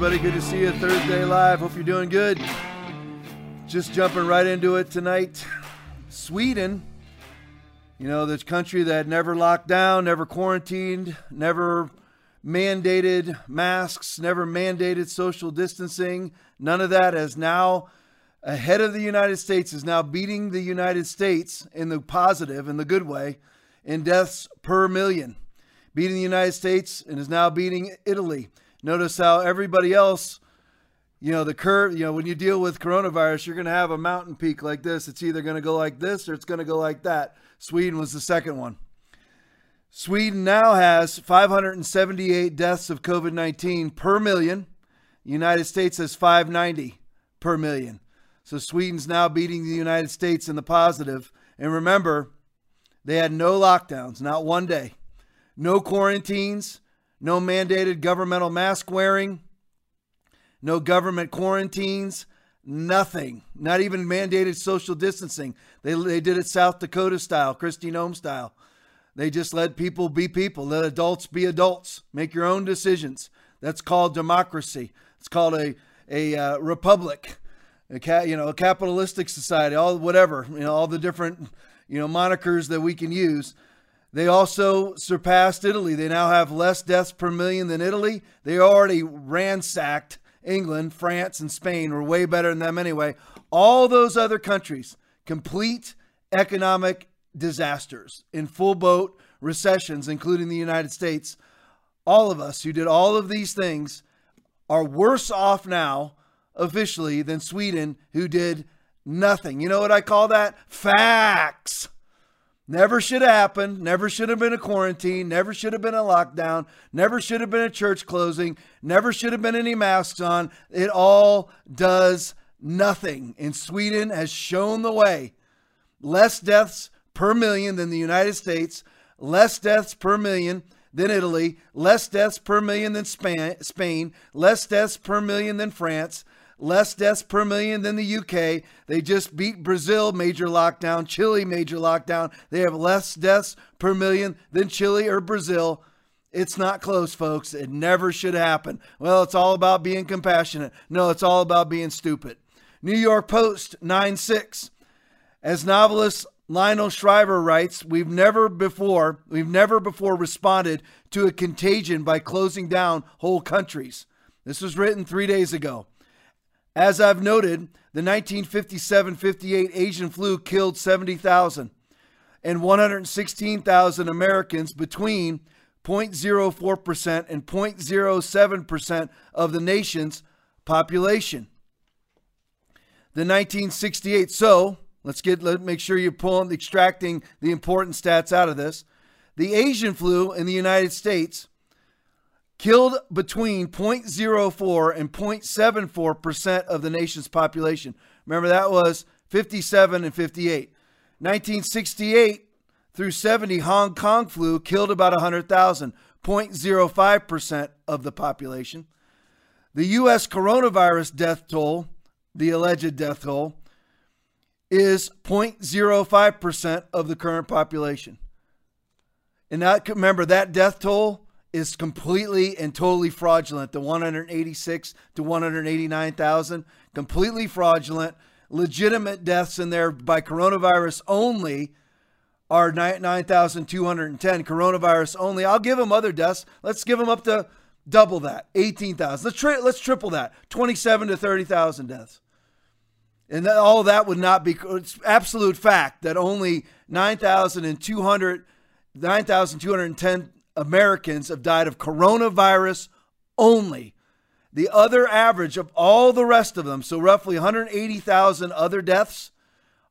everybody. Good to see you Thursday live. Hope you're doing good. Just jumping right into it tonight. Sweden, you know, this country that never locked down, never quarantined, never mandated masks, never mandated social distancing. None of that has now ahead of the United States is now beating the United States in the positive in the good way in deaths per million. Beating the United States and is now beating Italy. Notice how everybody else, you know, the curve, you know, when you deal with coronavirus, you're going to have a mountain peak like this. It's either going to go like this or it's going to go like that. Sweden was the second one. Sweden now has 578 deaths of COVID 19 per million. United States has 590 per million. So Sweden's now beating the United States in the positive. And remember, they had no lockdowns, not one day, no quarantines, no mandated governmental mask wearing, no government quarantines, nothing, not even mandated social distancing. They, they did it South Dakota style, Kristi Noem style. They just let people be people, let adults be adults, make your own decisions. That's called democracy. It's called a, a uh, republic, a ca- you know, a capitalistic society, all whatever, you know, all the different you know monikers that we can use. They also surpassed Italy. They now have less deaths per million than Italy. They already ransacked England, France, and Spain were way better than them anyway. All those other countries, complete economic disasters in full boat recessions, including the United States. All of us who did all of these things are worse off now officially than Sweden, who did nothing. You know what I call that? Facts. Never should have happened. Never should have been a quarantine. Never should have been a lockdown. Never should have been a church closing. Never should have been any masks on. It all does nothing. And Sweden has shown the way. Less deaths per million than the United States, less deaths per million than Italy, less deaths per million than Spain, less deaths per million than France, less deaths per million than the UK. They just beat Brazil, major lockdown, Chile, major lockdown. They have less deaths per million than Chile or Brazil. It's not close, folks. It never should happen. Well, it's all about being compassionate. No, it's all about being stupid. New York Post 9 6. As novelist Lionel Shriver writes, we've never before, we've never before responded to a contagion by closing down whole countries. This was written three days ago. As I've noted, the 1957 58 Asian flu killed 70,000 and 116,000 Americans between 0.04% and 0.07% of the nation's population. The 1968, so let's get let make sure you're pulling extracting the important stats out of this. The Asian flu in the United States killed between 0.04 and 0.74% of the nation's population. Remember, that was 57 and 58. 1968 through 70, Hong Kong flu killed about 100,000, 0.05% of the population. The U.S. coronavirus death toll, the alleged death toll, is 0.05% of the current population. And that, remember, that death toll is completely and totally fraudulent. The 186 to 189,000, completely fraudulent. Legitimate deaths in there by coronavirus only are 9,210. Coronavirus only. I'll give them other deaths. Let's give them up to double that, 18,000. Let's tri- let's triple that, 27 to 30,000 deaths. And that, all that would not be it's absolute fact that only 9,200 9,210 Americans have died of coronavirus only. The other average of all the rest of them, so roughly 180,000 other deaths,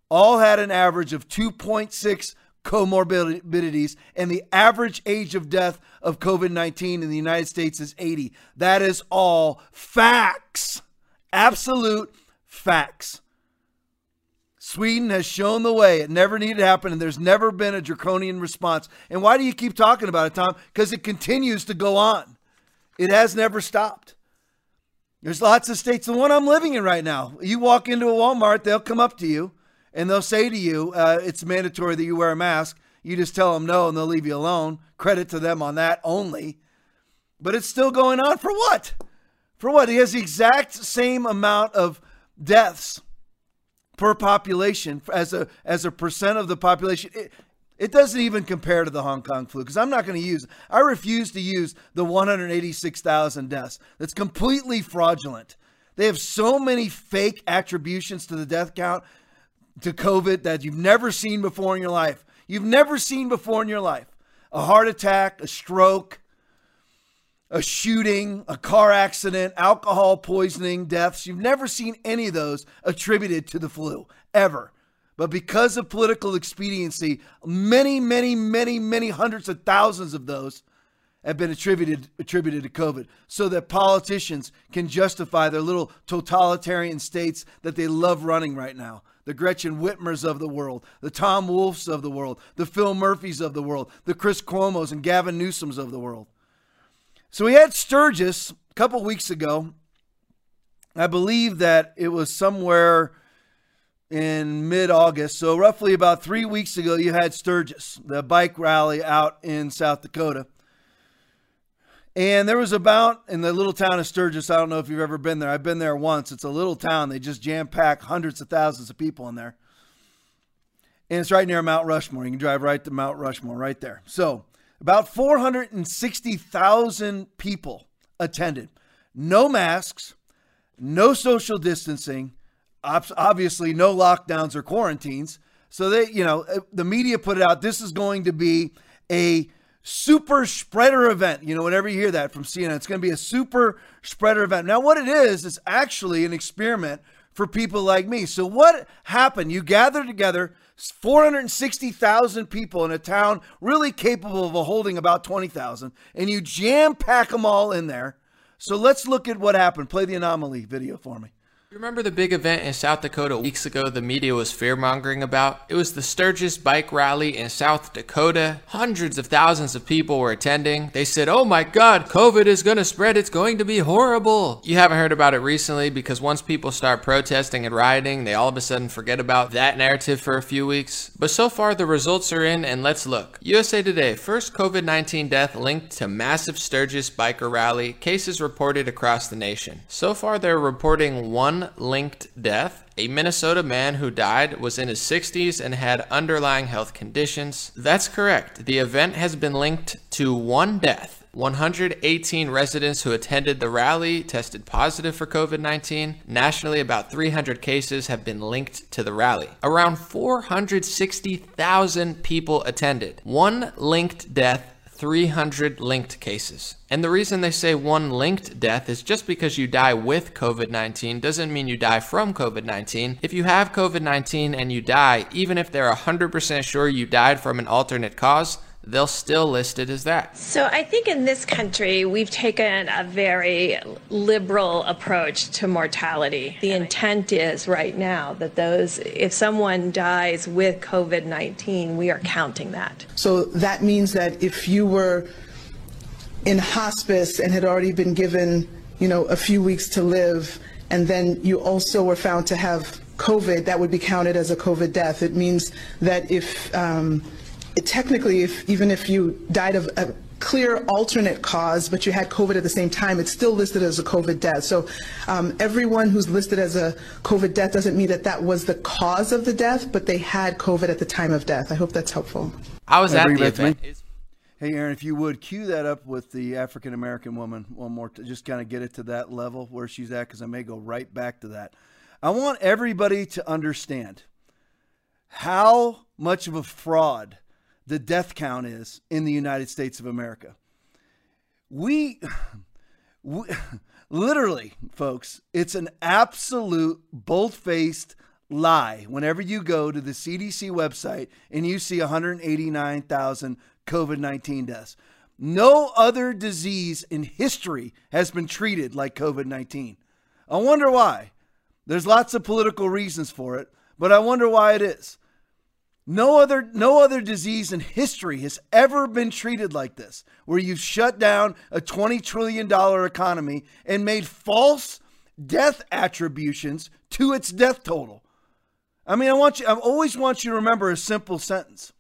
all had an average of 2.6 comorbidities, and the average age of death of COVID 19 in the United States is 80. That is all facts, absolute facts. Sweden has shown the way. It never needed to happen, and there's never been a draconian response. And why do you keep talking about it, Tom? Because it continues to go on. It has never stopped. There's lots of states. The one I'm living in right now, you walk into a Walmart, they'll come up to you and they'll say to you, uh, it's mandatory that you wear a mask. You just tell them no and they'll leave you alone. Credit to them on that only. But it's still going on for what? For what? He has the exact same amount of deaths per population as a as a percent of the population. It, it doesn't even compare to the Hong Kong flu because I'm not going to use, I refuse to use the 186,000 deaths. That's completely fraudulent. They have so many fake attributions to the death count to COVID that you've never seen before in your life. You've never seen before in your life. A heart attack, a stroke, a shooting, a car accident, alcohol poisoning, deaths. You've never seen any of those attributed to the flu, ever. But because of political expediency, many, many, many, many hundreds of thousands of those have been attributed attributed to COVID, so that politicians can justify their little totalitarian states that they love running right now. The Gretchen Whitmers of the world, the Tom Wolfs of the world, the Phil Murphys of the world, the Chris Cuomo's and Gavin Newsom's of the world. So we had Sturgis a couple weeks ago. I believe that it was somewhere in mid August. So, roughly about three weeks ago, you had Sturgis, the bike rally out in South Dakota. And there was about in the little town of Sturgis. I don't know if you've ever been there. I've been there once. It's a little town. They just jam pack hundreds of thousands of people in there. And it's right near Mount Rushmore. You can drive right to Mount Rushmore right there. So, about 460,000 people attended. No masks, no social distancing, obviously no lockdowns or quarantines. So they, you know, uh, the media put it out. This is going to be a super spreader event. You know, whenever you hear that from CNN, it's going to be a super spreader event. Now, what it is is actually an experiment for people like me. So what happened? You gather together 460,000 people in a town really capable of holding about 20,000, and you jam pack them all in there. So let's look at what happened. Play the anomaly video for me. Remember the big event in South Dakota weeks ago the media was fear-mongering about? It was the Sturgis bike rally in South Dakota. Hundreds of thousands of people were attending. They said, oh my god, COVID is gonna spread, it's going to be horrible. You haven't heard about it recently because once people start protesting and rioting, they all of a sudden forget about that narrative for a few weeks. But so far the results are in and let's look. USA Today, first COVID-19 death linked to massive Sturgis biker rally, cases reported across the nation. So far they're reporting one linked death. A Minnesota man who died was in his 60s and had underlying health conditions. That's correct. The event has been linked to one death. 118 residents who attended the rally tested positive for COVID 19. Nationally, about 300 cases have been linked to the rally. Around 460,000 people attended. One linked death 300 linked cases. And the reason they say one linked death is just because you die with COVID 19 doesn't mean you die from COVID 19. If you have COVID 19 and you die, even if they're 100% sure you died from an alternate cause, they'll still list it as that. So I think in this country, we've taken a very liberal approach to mortality. The intent is right now that those, if someone dies with COVID 19, we are counting that. So that means that if you were in hospice and had already been given, you know, a few weeks to live, and then you also were found to have COVID, that would be counted as a COVID death. It means that if um, technically, if, even if you died of a clear alternate cause, but you had COVID at the same time, it's still listed as a COVID death. So um, everyone who's listed as a COVID death doesn't mean that that was the cause of the death, but they had COVID at the time of death. I hope that's helpful. I was at the event. Hey, Aaron, if you would cue that up with the African American woman one more, to just kind of get it to that level where she's at, because I may go right back to that. I want everybody to understand how much of a fraud the death count is in the United States of America. We, we literally, folks, it's an absolute bold faced lie whenever you go to the CDC website and you see 189,000 COVID 19 deaths. No other disease in history has been treated like COVID 19. I wonder why. There's lots of political reasons for it, but I wonder why it is. No other no other disease in history has ever been treated like this, where you've shut down a 20 trillion dollar economy and made false death attributions to its death total. I mean, I want you I always want you to remember a simple sentence.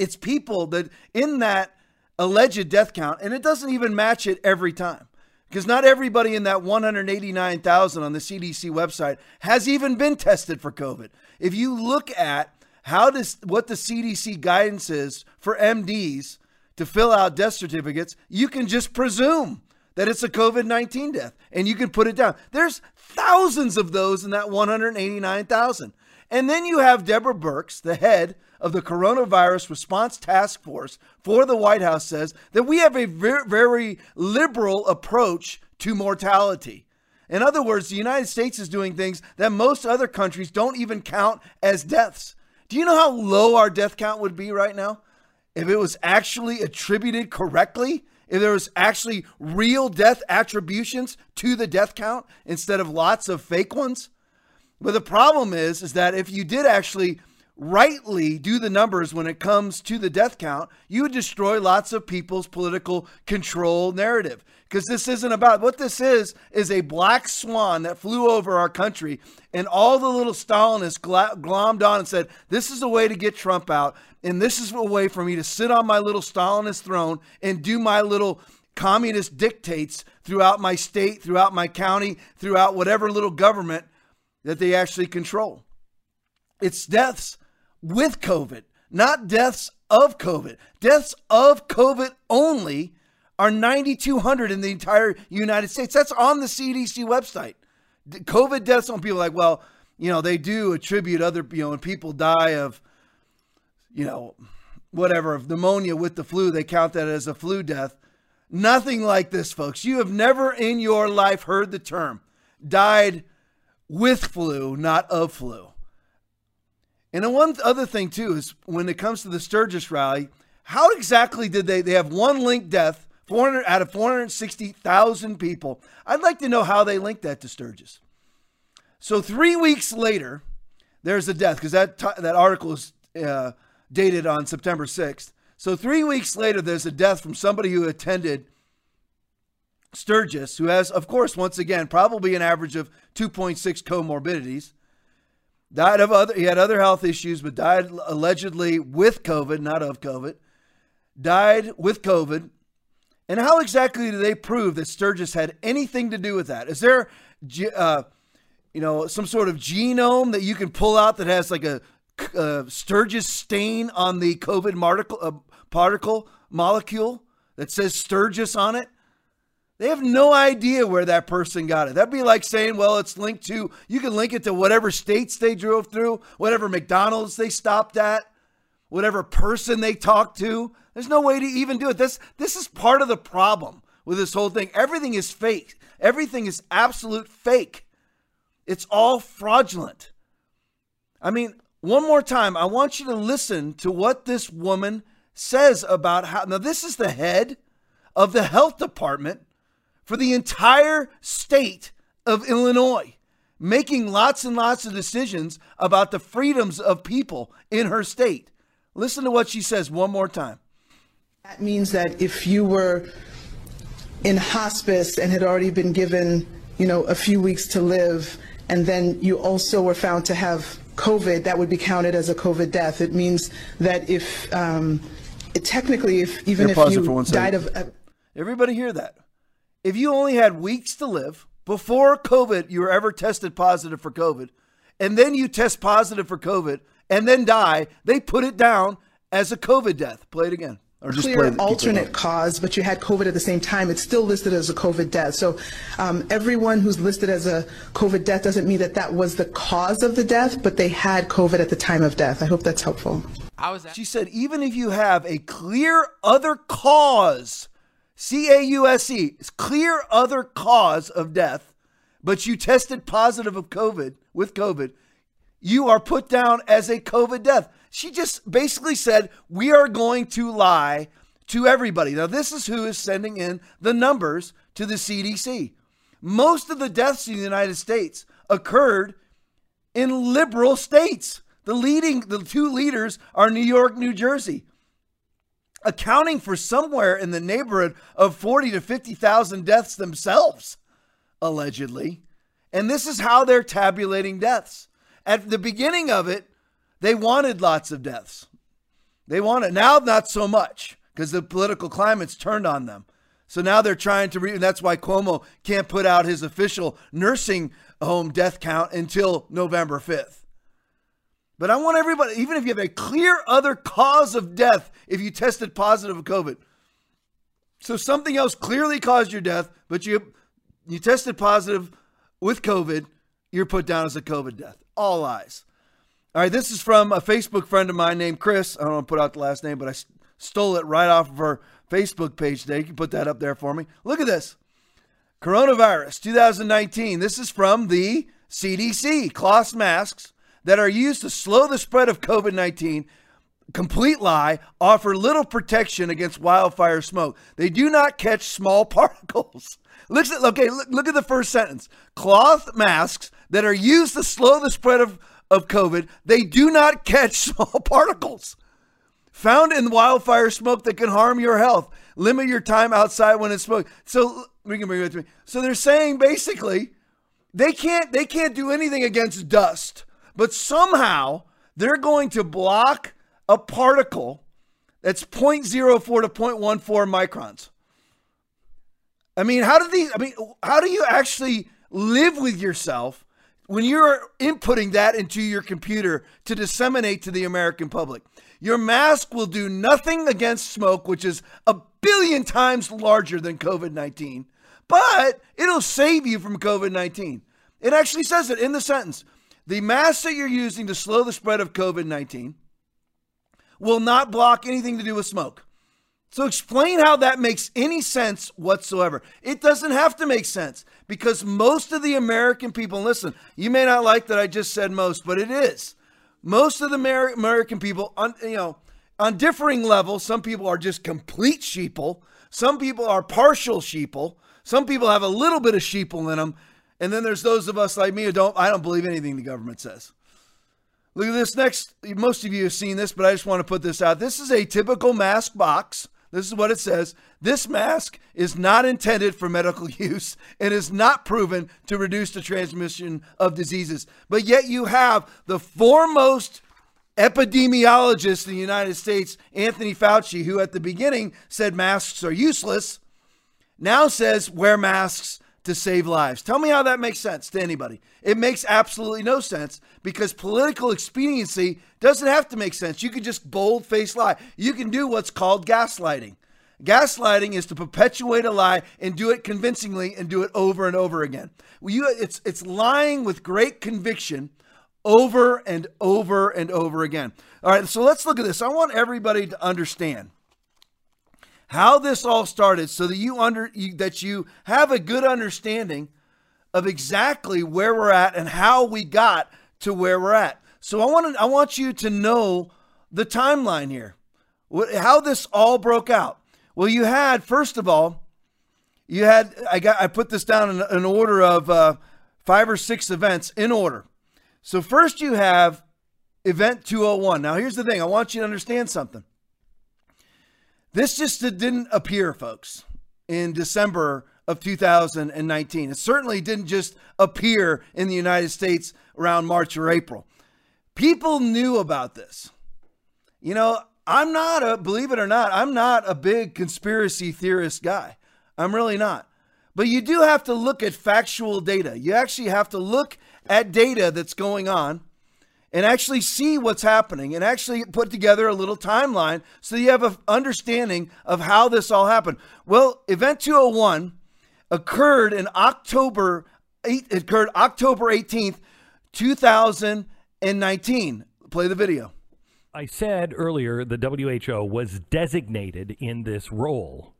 It's people that in that alleged death count and it doesn't even match it every time. because not everybody in that 189,000 on the CDC website has even been tested for COVID. If you look at how does what the CDC guidance is for MDs to fill out death certificates, you can just presume that it's a COVID 19 death and you can put it down. There's thousands of those in that 189,000. And then you have Deborah Birx, the head of the Coronavirus Response Task Force for the White House, says that we have a very, very liberal approach to mortality. In other words, the United States is doing things that most other countries don't even count as deaths. Do you know how low our death count would be right now? If it was actually attributed correctly, if there was actually real death attributions to the death count instead of lots of fake ones. But the problem is, is that if you did actually rightly do the numbers when it comes to the death count, you would destroy lots of people's political control narrative. Because this isn't about what this is, is a black swan that flew over our country, and all the little Stalinists glommed on and said, This is a way to get Trump out, and this is a way for me to sit on my little Stalinist throne and do my little communist dictates throughout my state, throughout my county, throughout whatever little government that they actually control. It's deaths with COVID, not deaths of COVID. Deaths of COVID only are 9,200 in the entire United States. That's on the CDC website. COVID deaths on people like, well, you know, they do attribute other, you know, when people die of, you know, whatever, of pneumonia with the flu, they count that as a flu death. Nothing like this, folks. You have never in your life heard the term died with flu, not of flu. And then one other thing too is when it comes to the Sturgis rally, how exactly did they? They have one linked death, 400 out of 460,000 people. I'd like to know how they linked that to Sturgis. So three weeks later, there's a death because that that article is uh, dated on September 6th. So three weeks later, there's a death from somebody who attended Sturgis, who has, of course, once again, probably an average of 2.6 comorbidities. Died of other, he had other health issues, but died allegedly with COVID, not of COVID. Died with COVID. And how exactly do they prove that Sturgis had anything to do with that? Is there, uh, you know, some sort of genome that you can pull out that has like a, a Sturgis stain on the COVID particle, uh, particle molecule that says Sturgis on it? They have no idea where that person got it. That'd be like saying, well, it's linked to, you can link it to whatever states they drove through, whatever McDonald's they stopped at, whatever person they talked to. There's no way to even do it. This, this is part of the problem with this whole thing. Everything is fake, everything is absolute fake. It's all fraudulent. I mean, one more time, I want you to listen to what this woman says about how. Now, this is the head of the health department for the entire state of Illinois, making lots and lots of decisions about the freedoms of people in her state. Listen to what she says one more time. That means that if you were in hospice and had already been given, you know, a few weeks to live, and then you also were found to have COVID, that would be counted as a COVID death. It means that if, um, it, technically, if even Here, if you died of, uh, everybody hear that? if you only had weeks to live before COVID, you were ever tested positive for COVID, and then you test positive for COVID and then die, they put it down as a COVID death. Play it again. Or just clear alternate cause, but you had COVID at the same time, it's still listed as a COVID death. So um, everyone who's listed as a COVID death doesn't mean that that was the cause of the death, but they had COVID at the time of death. I hope that's helpful. I was. She said, even if you have a clear other cause C A U S E, clear other cause of death, but you tested positive of COVID with COVID, you are put down as a COVID death. She just basically said, We are going to lie to everybody. Now, this is who is sending in the numbers to the CDC. Most of the deaths in the United States occurred in liberal states. The leading, the two leaders are New York, New Jersey accounting for somewhere in the neighborhood of 40 to 50,000 deaths themselves, allegedly. And this is how they're tabulating deaths. At the beginning of it, they wanted lots of deaths. They wanted, now not so much because the political climate's turned on them. So now they're trying to, re- and that's why Cuomo can't put out his official nursing home death count until November 5th. But I want everybody, even if you have a clear other cause of death, if you tested positive of COVID, so something else clearly caused your death, but you you tested positive with COVID, you're put down as a COVID death. All eyes. All right, this is from a Facebook friend of mine named Chris. I don't want to put out the last name, but I stole it right off of her Facebook page today. You can put that up there for me. Look at this. Coronavirus 2019. This is from the CDC. Cloth masks that are used to slow the spread of COVID 19 complete lie, offer little protection against wildfire smoke. They do not catch small particles. Look at okay, look, look, at the first sentence. Cloth masks that are used to slow the spread of, of COVID, they do not catch small particles. Found in wildfire smoke that can harm your health. Limit your time outside when it's smoke. So we can bring it to me. So they're saying basically they can't they can't do anything against dust, but somehow they're going to block a particle that's 0.04 to 0.14 microns. I mean, how do these, I mean, how do you actually live with yourself when you're inputting that into your computer to disseminate to the American public? Your mask will do nothing against smoke, which is a billion times larger than COVID 19, but it'll save you from COVID 19. It actually says it in the sentence. The mask that you're using to slow the spread of COVID 19 will not block anything to do with smoke. So explain how that makes any sense whatsoever. It doesn't have to make sense because most of the American people, listen, you may not like that I just said most, but it is. Most of the American people, on, you know, on differing levels, some people are just complete sheeple. Some people are partial sheeple. Some people have a little bit of sheeple in them. And then there's those of us like me who don't, I don't believe anything the government says. Look at this next. Most of you have seen this, but I just want to put this out. This is a typical mask box. This is what it says. This mask is not intended for medical use and is not proven to reduce the transmission of diseases. But yet you have the foremost epidemiologist in the United States, Anthony Fauci, who at the beginning said masks are useless, now says wear masks to save lives. Tell me how that makes sense to anybody. It makes absolutely no sense because political expediency doesn't have to make sense. You can just bold face lie. You can do what's called gaslighting. Gaslighting is to perpetuate a lie and do it convincingly and do it over and over again. You, it's, it's lying with great conviction over and over and over again. All right, so let's look at this. I want everybody to understand how this all started so that you under you, that you have a good understanding of exactly where we're at and how we got to where we're at. So I want I want you to know the timeline here. What, how this all broke out. Well, you had first of all, you had I got I put this down in an order of uh, five or six events in order. So first you have event 201. Now here's the thing. I want you to understand something. This just didn't appear, folks, in December of 2019. It certainly didn't just appear in the United States around March or April. People knew about this. You know, I'm not a, believe it or not, I'm not a big conspiracy theorist guy. I'm really not. But you do have to look at factual data. You actually have to look at data that's going on and actually see what's happening and actually put together a little timeline so you have an understanding of how this all happened. Well, Event 201 occurred in October it occurred October 18th, 2019. Play the video. I said earlier the WHO was designated in this role.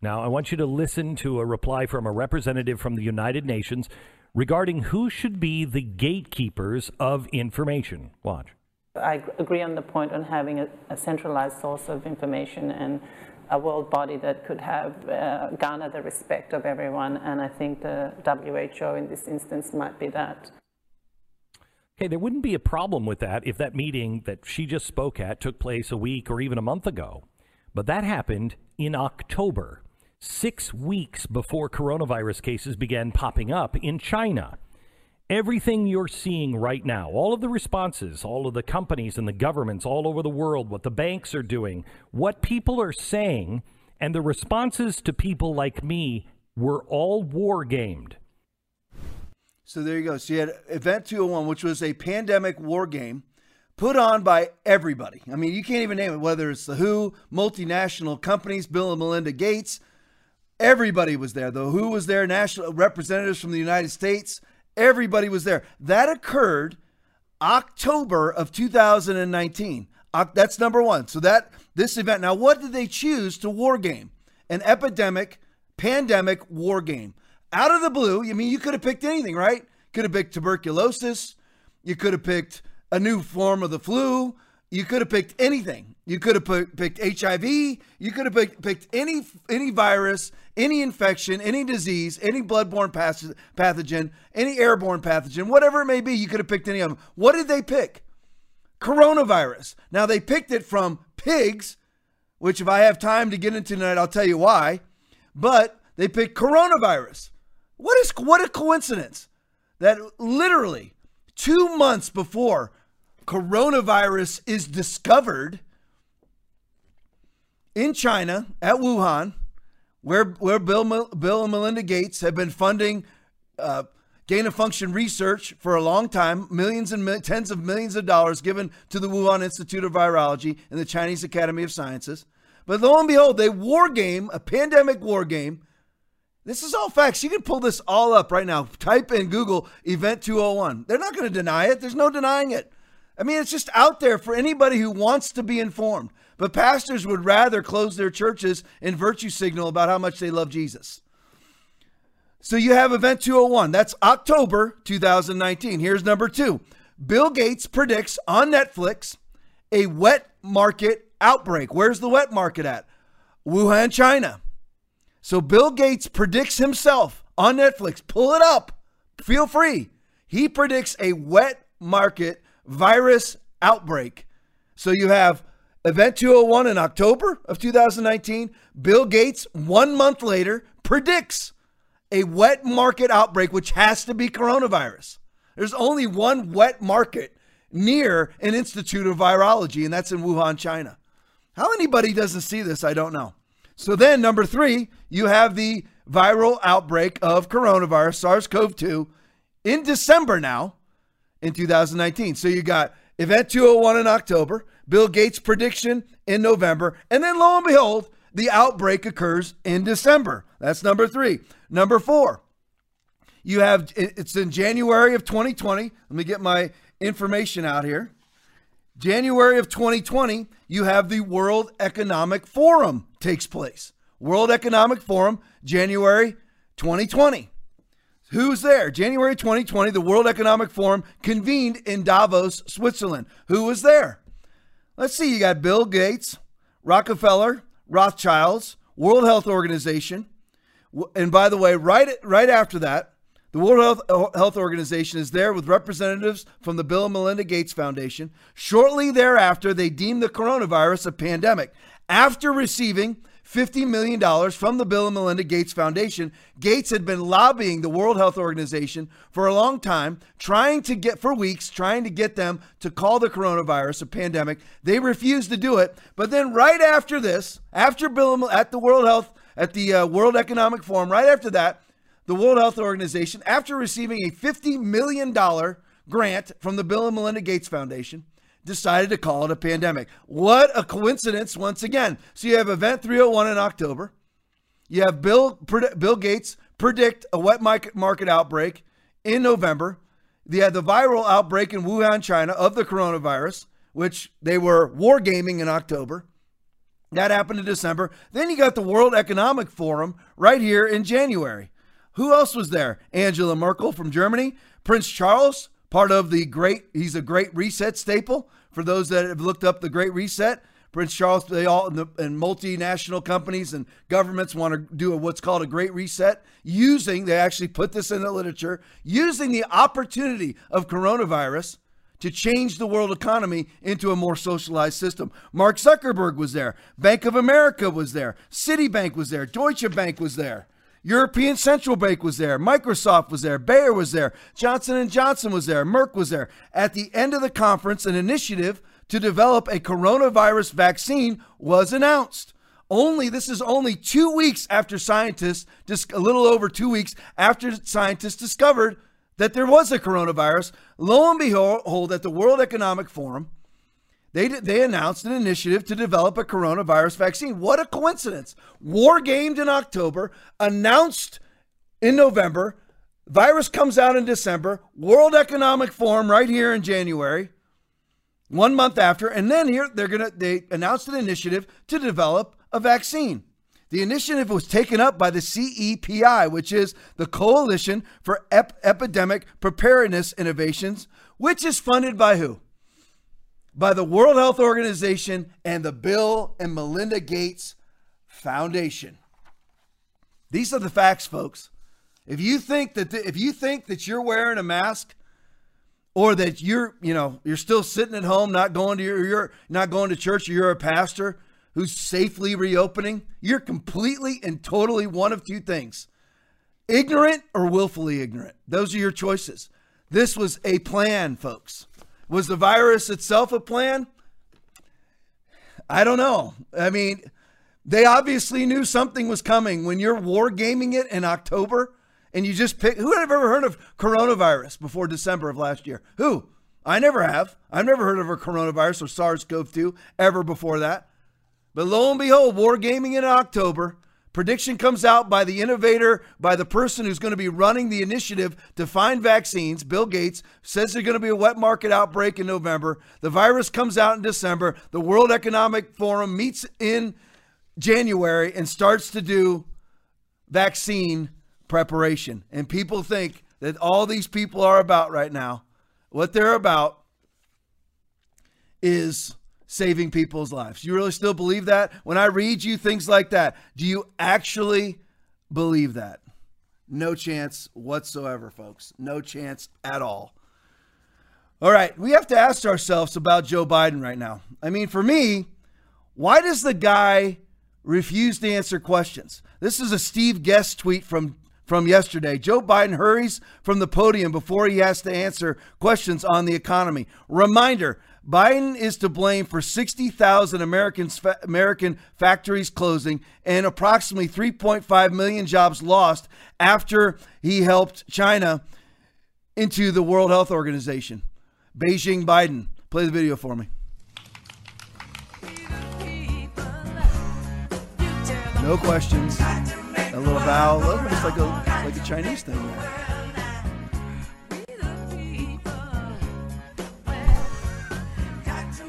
Now, I want you to listen to a reply from a representative from the United Nations regarding who should be the gatekeepers of information. Watch. I agree on the point on having a, a centralized source of information and a world body that could have uh, garner the respect of everyone, and I think the WHO in this instance might be that. Okay, there wouldn't be a problem with that if that meeting that she just spoke at took place a week or even a month ago. But that happened in October six weeks before coronavirus cases began popping up in China. Everything you're seeing right now, all of the responses, all of the companies and the governments all over the world, what the banks are doing, what people are saying, And the responses to people like me were all war gamed. So there you go. So you had Event 201, which was a pandemic war game put on by everybody. I mean, you can't even name it, whether it's the WHO, multinational companies, Bill and Melinda Gates. Everybody was there. The WHO was there, national representatives from the United States. Everybody was there. That occurred October of 2019. That's number one. So that this event. Now, what did they choose to war game? An epidemic, pandemic war game. Out of the blue, I mean, you could have picked anything, right? Could have picked tuberculosis. You could have picked a new form of the flu. You could have picked anything. You could have picked HIV. You could have picked, picked any any virus, any infection, any disease, any bloodborne pathogen, any airborne pathogen, whatever it may be. You could have picked any of them. What did they pick? Coronavirus. Now they picked it from pigs, which if I have time to get into tonight, I'll tell you why. But they picked coronavirus. What is what a coincidence that literally two months before coronavirus is discovered in China at Wuhan, where where Bill Bill and Melinda Gates have been funding uh, gain of function research for a long time, millions and mi- tens of millions of dollars given to the Wuhan Institute of Virology and the Chinese Academy of Sciences. But lo and behold, they war game, a pandemic war game this is all facts. You can pull this all up right now. Type in Google Event 201. They're not going to deny it. There's no denying it. I mean, it's just out there for anybody who wants to be informed. But pastors would rather close their churches and virtue signal about how much they love Jesus. So you have Event 201. That's October 2019. Here's number two Bill Gates predicts on Netflix a wet market outbreak. Where's the wet market at? Wuhan, China. So Bill Gates predicts himself on Netflix. Pull it up. Feel free. He predicts a wet market virus outbreak. So you have Event 201 in October of 2019. Bill Gates, one month later, predicts a wet market outbreak, which has to be coronavirus. There's only one wet market near an institute of virology, and that's in Wuhan, China. How anybody doesn't see this, I don't know. So then, number three, you have the viral outbreak of coronavirus, SARS CoV 2, in December now in 2019. So you got Event 201 in October, Bill Gates' prediction in November, and then lo and behold, the outbreak occurs in December. That's number three. Number four, you have it's in January of 2020. Let me get my information out here. January of 2020, you have the World Economic Forum takes place. World Economic Forum, January 2020. Who's there? January 2020, the World Economic Forum convened in Davos, Switzerland. Who was there? Let's see. You got Bill Gates, Rockefeller, Rothschilds, World Health Organization. And by the way, right right after that, the World Health, Health Organization is there with representatives from the Bill and Melinda Gates Foundation. Shortly thereafter, they deemed the coronavirus a pandemic. After receiving $50 million from the Bill and Melinda Gates Foundation, Gates had been lobbying the World Health Organization for a long time, trying to get, for weeks, trying to get them to call the coronavirus a pandemic. They refused to do it. But then, right after this, after Bill at the World Health, at the uh, World Economic Forum, right after that, the World Health Organization, after receiving a $50 million grant from the Bill and Melinda Gates Foundation, decided to call it a pandemic. What a coincidence, once again. So you have Event 301 in October. You have Bill, Bill Gates predict a wet market outbreak in November. They had the viral outbreak in Wuhan, China of the coronavirus, which they were wargaming in October. That happened in December. Then you got the World Economic Forum right here in January. Who else was there? Angela Merkel from Germany, Prince Charles, part of the great, he's a great reset staple. For those that have looked up the Great Reset, Prince Charles, they all and, the, and multinational companies and governments want to do a, what's called a Great Reset, using, they actually put this in the literature, using the opportunity of coronavirus to change the world economy into a more socialized system. Mark Zuckerberg was there. Bank of America was there. Citibank was there. Deutsche Bank was there. European Central Bank was there. Microsoft was there. Bayer was there. Johnson & Johnson was there. Merck was there. At the end of the conference, an initiative to develop a coronavirus vaccine was announced. Only this is only two weeks after scientists, just a little over two weeks after scientists discovered that there was a coronavirus. Lo and behold, at the World Economic Forum, they, they announced an initiative to develop a coronavirus vaccine. What a coincidence. War gamed in October, announced in November, virus comes out in December, World Economic Forum right here in January, one month after, and then here they're gonna they announced an initiative to develop a vaccine. The initiative was taken up by the CEPI, which is the Coalition for Ep- Epidemic Preparedness Innovations, which is funded by who? By the World Health Organization and the Bill and Melinda Gates Foundation. These are the facts, folks. If you think that if you think that you're wearing a mask or that you're, you know, you're still sitting at home not going to your you're not going to church or you're a pastor, who's safely reopening, you're completely and totally one of two things ignorant or willfully ignorant. Those are your choices. This was a plan, folks. Was the virus itself a plan? I don't know. I mean, they obviously knew something was coming when you're war gaming it in October and you just pick. Who have ever heard of coronavirus before December of last year? Who? I never have. I've never heard of a coronavirus or SARS CoV 2 ever before that. But lo and behold, Wargaming in October. Prediction comes out by the innovator, by the person who's going to be running the initiative to find vaccines. Bill Gates says there's going to be a wet market outbreak in November. The virus comes out in December. The World Economic Forum meets in January and starts to do vaccine preparation. And people think that all these people are about right now, what they're about is saving people's lives. You really still believe that? When I read you things like that, do you actually believe that? No chance whatsoever, folks. No chance at all. All right, we have to ask ourselves about Joe Biden right now. I mean, for me, why does the guy refuse to answer questions? This is a Steve Guest tweet from from yesterday. Joe Biden hurries from the podium before he has to answer questions on the economy. Reminder Biden is to blame for 60,000 Americans, American factories closing and approximately 3.5 million jobs lost after he helped China into the World Health Organization. Beijing Biden. Play the video for me. No questions. A little bow. Look, it's like a like a Chinese thing there.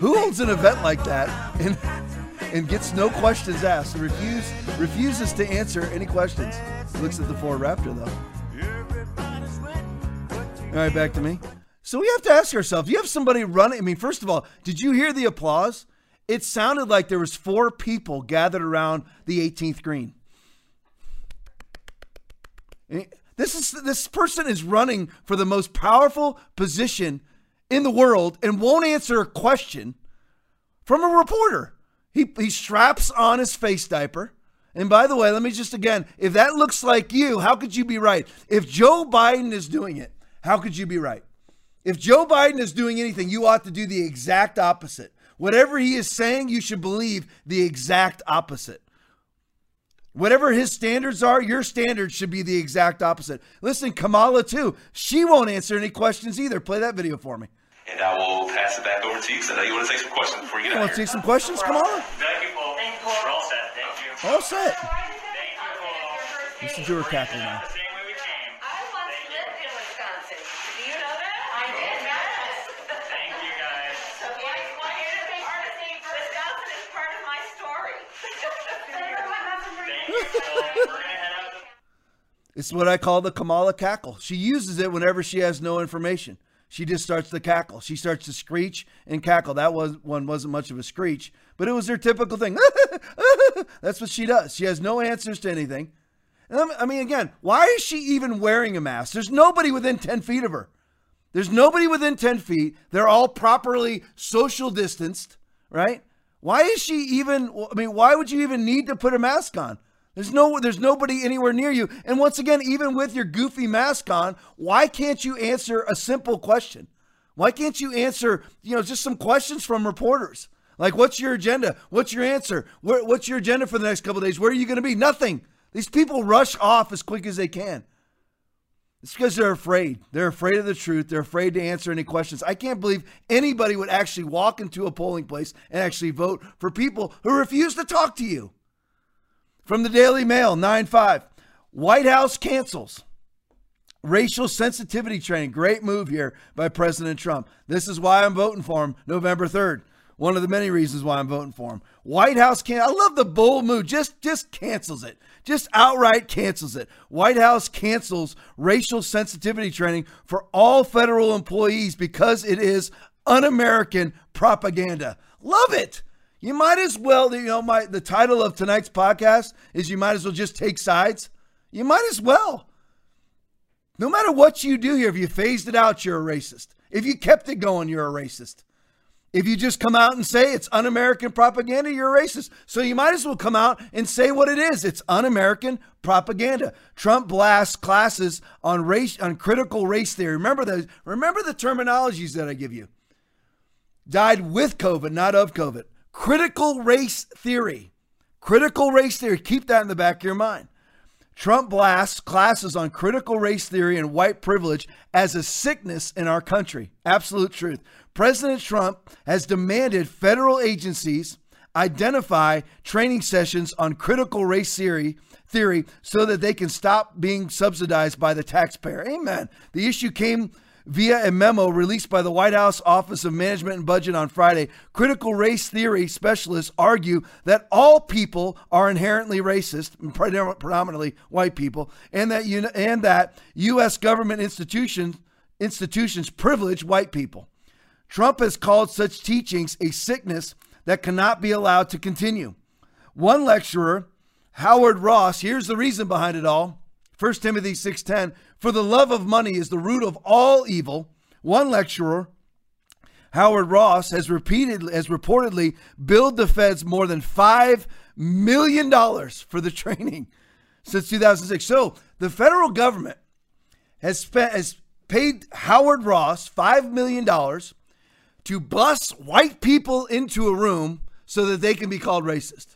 Who holds an event like that and and gets no questions asked and refuse, refuses to answer any questions? Looks at the Ford Raptor though. All right, back to me. So we have to ask ourselves: You have somebody running. I mean, first of all, did you hear the applause? It sounded like there was four people gathered around the 18th green. Eh, this is this person is running for the most powerful position in the world and won't answer a question from a reporter. He, he straps on his face diaper. And by the way, let me just again, if that looks like you, how could you be right? If Joe Biden is doing it, how could you be right? If Joe Biden is doing anything, you ought to do the exact opposite. Whatever he is saying, you should believe the exact opposite. Whatever his standards are, your standards should be the exact opposite. Listen, Kamala, too, she won't answer any questions either. Play that video for me. And I will pass it back over to you because I know you want to take some questions before you get you out want to take some questions? Come on. Thank you, Paul. Thank you, Paul. We're all set. Thank you. All set. Thank you, Paul. Listen to her cackle now. The same way we came. I once lived in Wisconsin. Do you know that? I did, yes. Thank you, guys. So why, why is it part of is part of my story. Thank you, Paul. We're going to head out. It's what I call the Kamala cackle. She uses it whenever she has no information. She just starts to cackle. She starts to screech and cackle. That was one wasn't much of a screech, but it was her typical thing. That's what she does. She has no answers to anything. And I mean, again, why is she even wearing a mask? There's nobody within 10 feet of her. There's nobody within 10 feet. They're all properly social distanced, right? Why is she even, I mean, why would you even need to put a mask on? There's no there's nobody anywhere near you. And once again, even with your goofy mask on, why can't you answer a simple question? Why can't you answer, you know, just some questions from reporters? Like, what's your agenda? What's your answer? Where, what's your agenda for the next couple days? Where are you going to be? Nothing. These people rush off as quick as they can. It's because they're afraid. They're afraid of the truth. They're afraid to answer any questions. I can't believe anybody would actually walk into a polling place and actually vote for people who refuse to talk to you. From the Daily Mail, 9 5. White House cancels racial sensitivity training. Great move here by President Trump. This is why I'm voting for him November 3rd. One of the many reasons why I'm voting for him. White House can I love the bold move. Just just cancels it. Just outright cancels it. White House cancels racial sensitivity training for all federal employees because it is un-American propaganda. Love it. You might as well, you know, my the title of tonight's podcast is you might as well just take sides. You might as well. No matter what you do here, if you phased it out, you're a racist. If you kept it going, you're a racist. If you just come out and say it's un American propaganda, you're a racist. So you might as well come out and say what it is. It's un American propaganda. Trump blasts classes on race on critical race theory. Remember the remember the terminologies that I give you. Died with COVID, not of COVID. Critical race theory. Critical race theory. Keep that in the back of your mind. Trump blasts classes on critical race theory and white privilege as a sickness in our country. Absolute truth. President Trump has demanded federal agencies identify training sessions on critical race theory theory so that they can stop being subsidized by the taxpayer. Amen. The issue came via a memo released by the White House Office of Management and Budget on Friday. Critical race theory specialists argue that all people are inherently racist, predominantly white people, and that and that US government institutions institutions privilege white people. Trump has called such teachings a sickness that cannot be allowed to continue. One lecturer, Howard Ross, here's the reason behind it all. 1 Timothy 6:10, for the love of money is the root of all evil. One lecturer, Howard Ross, has repeatedly has reportedly billed the feds more than 5 million dollars for the training since 2006. So, the federal government has spent has paid Howard Ross 5 million dollars to bus white people into a room so that they can be called racist.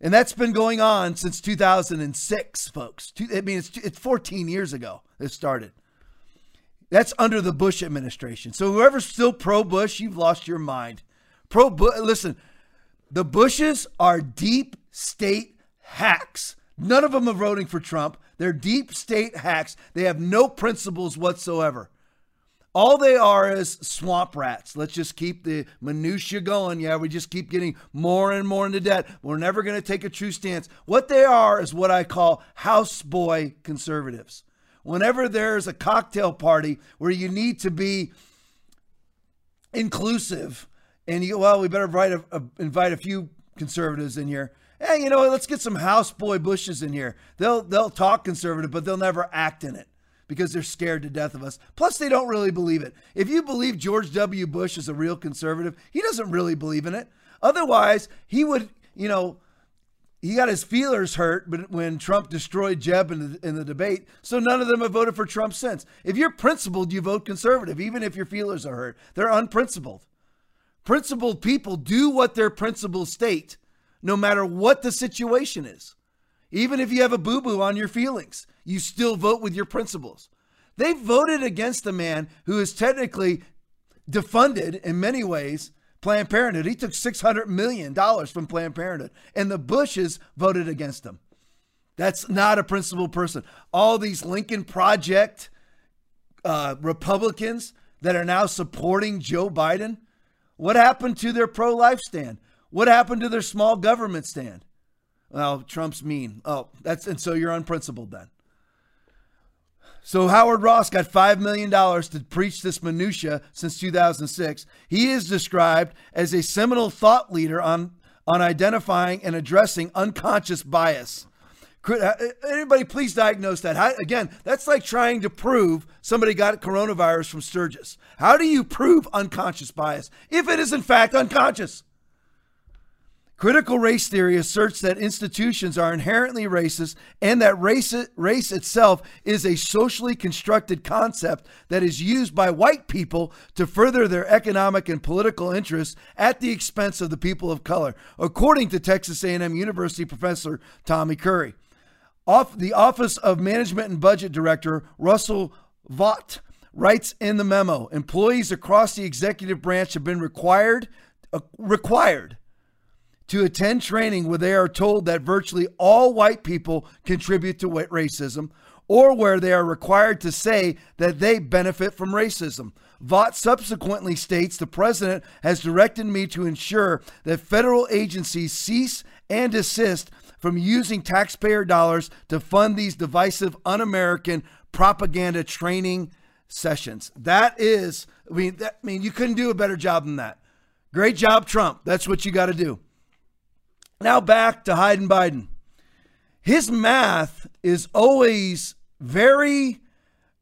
And that's been going on since 2006, folks. I mean, it's, it's 14 years ago it started. That's under the Bush administration. So whoever's still pro Bush, you've lost your mind. Pro Bush, listen, the Bushes are deep state hacks. None of them are voting for Trump. They're deep state hacks. They have no principles whatsoever. All they are is swamp rats. Let's just keep the minutia going. Yeah, we just keep getting more and more into debt. We're never going to take a true stance. What they are is what I call houseboy conservatives. Whenever there's a cocktail party where you need to be inclusive, and you well, we better invite a, a, invite a few conservatives in here. Hey, you know what? Let's get some houseboy bushes in here. They'll they'll talk conservative, but they'll never act in it because they're scared to death of us. Plus, they don't really believe it. If you believe George W. Bush is a real conservative, he doesn't really believe in it. Otherwise, he would, you know, he got his feelers hurt but when Trump destroyed Jeb in the, in the debate. So none of them have voted for Trump since. If you're principled, you vote conservative, even if your feelers are hurt. They're unprincipled. Principled people do what their principles state, no matter what the situation is. Even if you have a boo boo on your feelings, you still vote with your principles. They voted against the man who is technically defunded in many ways Planned Parenthood. He took $600 million from Planned Parenthood, and the Bushes voted against him. That's not a principled person. All these Lincoln Project uh, Republicans that are now supporting Joe Biden, what happened to their pro life stand? What happened to their small government stand? Well, Trump's mean. Oh, that's and so you're unprincipled then. So Howard Ross got $5 million to preach this minutia since 2006. He is described as a seminal thought leader on, on identifying and addressing unconscious bias. Uh, anybody please diagnose that? How, again, that's like trying to prove somebody got coronavirus from Sturgis. How do you prove unconscious bias if it is in fact unconscious? Critical race theory asserts that institutions are inherently racist and that race, race itself is a socially constructed concept that is used by white people to further their economic and political interests at the expense of the people of color, according to Texas A&M University professor Tommy Curry. Off the Office of Management and Budget Director Russell Vought writes in the memo, employees across the executive branch have been required uh, required to attend training where they are told that virtually all white people contribute to white racism or where they are required to say that they benefit from racism. Vought subsequently states the president has directed me to ensure that federal agencies cease and desist from using taxpayer dollars to fund these divisive, un American propaganda training sessions. That is, I mean, that, I mean, you couldn't do a better job than that. Great job, Trump. That's what you got to do. Now back to Hayden Biden. His math is always very,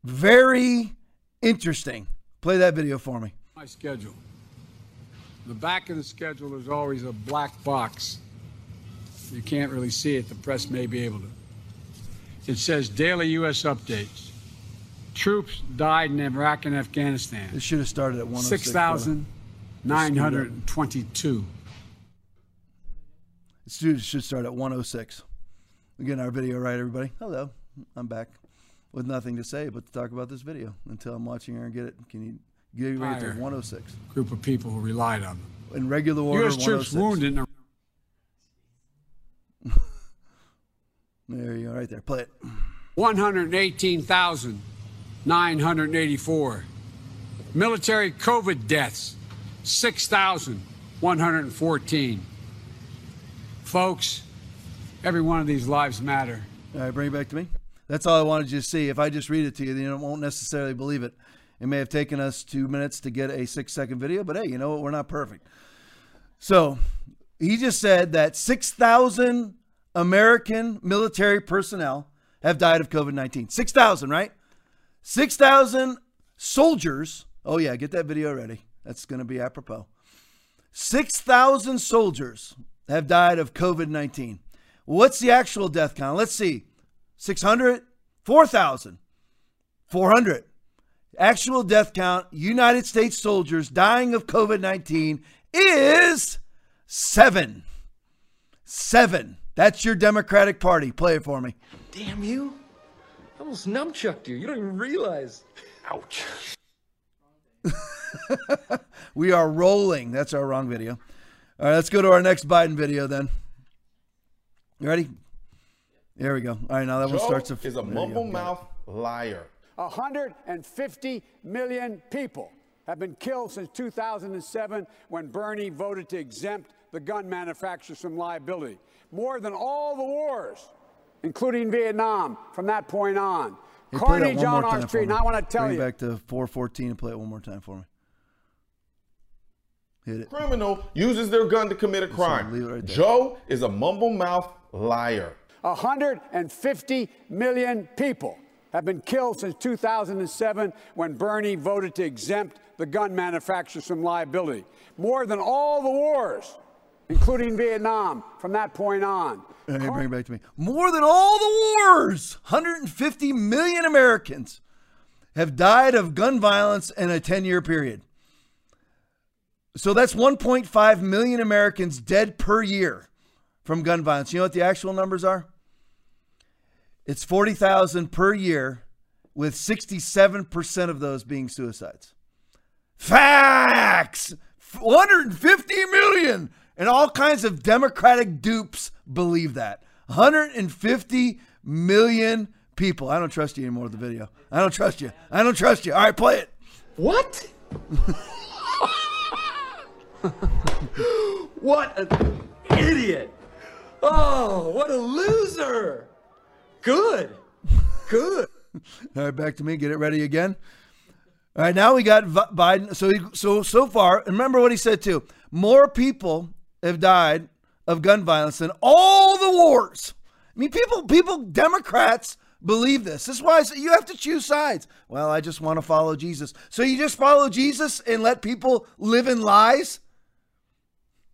very interesting. Play that video for me. My schedule. The back of the schedule is always a black box. You can't really see it. The press may be able to. It says daily U.S. updates. Troops died in Iraq and Afghanistan. It should have started at 106. 6,922. It should start at 106. We're getting our video right, everybody. Hello, I'm back with nothing to say but to talk about this video until I'm watching and get it. Can you get it to 106? Group of people who relied on them. In regular order, U.S. troops oh wounded. In there you go, right there. Play it. 118,984. Military COVID deaths, 6,114. Folks, every one of these lives matter. All right, bring it back to me. That's all I wanted you to see. If I just read it to you, then you won't necessarily believe it. It may have taken us two minutes to get a six second video, but hey, you know what? We're not perfect. So he just said that 6,000 American military personnel have died of COVID 19. 6,000, right? 6,000 soldiers. Oh, yeah, get that video ready. That's going to be apropos. 6,000 soldiers have died of COVID 19. What's the actual death count? Let's see 600, 4,000, 400. Actual death count, United States soldiers dying of COVID 19 is seven. Seven. That's your Democratic Party. Play it for me. Damn you. I almost numbchucked you. You don't even realize. Ouch. we are rolling. That's our wrong video. All right, let's go to our next Biden video then. You ready? There we go. All right, now that Joe one starts. A, is a mumble mouth liar. 150 million people have been killed since 2007 when Bernie voted to exempt the gun manufacturers from liability. More than all the wars, including Vietnam, from that point on. Hey, Carnage on our street. And I want to tell Bring you. back to 414 and play it one more time for me. Hit it. Criminal uses their gun to commit a crime. Right Joe is a mumble mouth liar. 150 million people have been killed since 2007 when Bernie voted to exempt the gun manufacturers from liability. More than all the wars, including Vietnam, from that point on. Hey, bring it back to me. More than all the wars, 150 million Americans have died of gun violence in a 10 year period. So that's 1.5 million Americans dead per year from gun violence. You know what the actual numbers are? It's 40,000 per year, with 67% of those being suicides. Facts! 150 million! And all kinds of Democratic dupes believe that. 150 million people. I don't trust you anymore with the video. I don't trust you. I don't trust you. All right, play it. What? what an idiot! Oh, what a loser! Good. Good. All right, back to me. Get it ready again. All right, now we got Biden. So, he, so so far, remember what he said too. More people have died of gun violence than all the wars. I mean, people, people, Democrats believe this. This is why you have to choose sides. Well, I just want to follow Jesus. So you just follow Jesus and let people live in lies?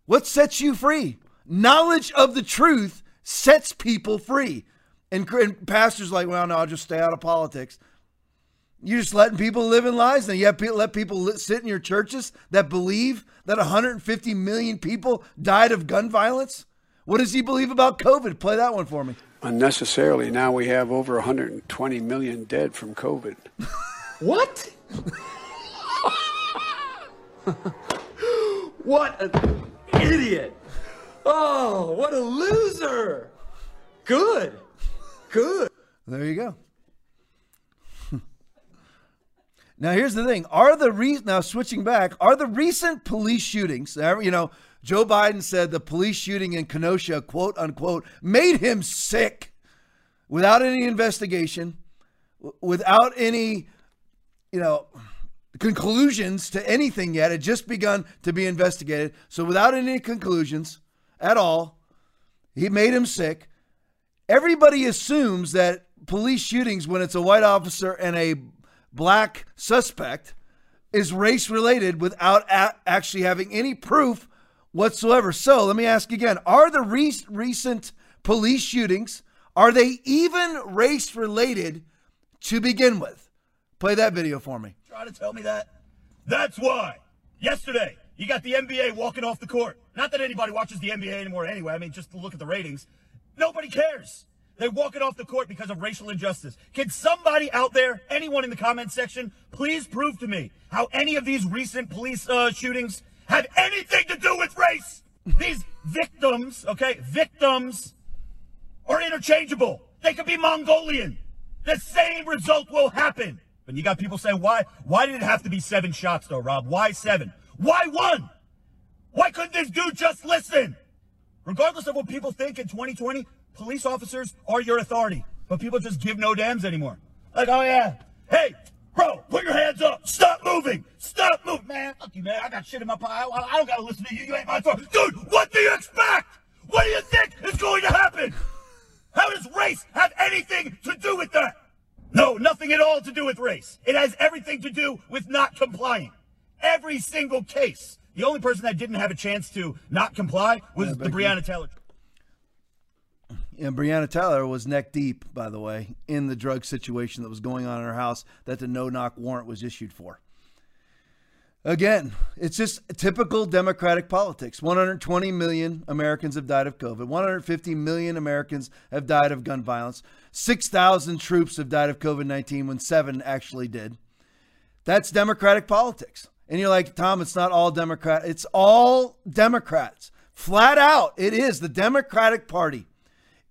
What sets you free? Knowledge of the truth sets people free. And, and pastors like, well, no, I'll just stay out of politics. You're just letting people live in lies. And you have to let people sit in your churches that believe that 150 million people died of gun violence. What does he believe about COVID? Play that one for me. Unnecessarily, now we have over 120 million dead from COVID. What? what an idiot! Oh, what a loser! Good. Good. There you go. now here's the thing: Are the re- now switching back? Are the recent police shootings? You know, Joe Biden said the police shooting in Kenosha, quote unquote, made him sick, without any investigation, without any, you know, conclusions to anything yet. It just begun to be investigated. So without any conclusions at all, he made him sick. Everybody assumes that police shootings, when it's a white officer and a black suspect, is race related without a- actually having any proof whatsoever. So let me ask again: Are the re- recent police shootings are they even race related to begin with? Play that video for me. Try to tell me that. That's why. Yesterday, you got the NBA walking off the court. Not that anybody watches the NBA anymore anyway. I mean, just look at the ratings. Nobody cares. They're walking off the court because of racial injustice. Can somebody out there, anyone in the comment section, please prove to me how any of these recent police uh, shootings have anything to do with race? these victims, okay, victims are interchangeable. They could be Mongolian. The same result will happen. But you got people saying, why? Why did it have to be seven shots, though, Rob? Why seven? Why one? Why couldn't this dude just listen? Regardless of what people think in 2020, police officers are your authority. But people just give no dams anymore. Like, oh yeah, hey, bro, put your hands up. Stop moving. Stop moving, man. Fuck you, man. I got shit in my pile. I, I don't gotta listen to you. You ain't my authority. Dude, what do you expect? What do you think is going to happen? How does race have anything to do with that? No, nothing at all to do with race. It has everything to do with not complying. Every single case. The only person that didn't have a chance to not comply was Yeah, the. Breonna Taylor. And Breonna Taylor was neck deep, by the way, in the drug situation that was going on in her house that the no knock warrant was issued for. Again, it's just typical Democratic politics. 120 million Americans have died of COVID. 150 million Americans have died of gun violence. 6,000 troops have died of COVID 19 when seven actually did. That's Democratic politics. And you're like, Tom, it's not all Democrat. It's all Democrats. Flat out, it is. The Democratic Party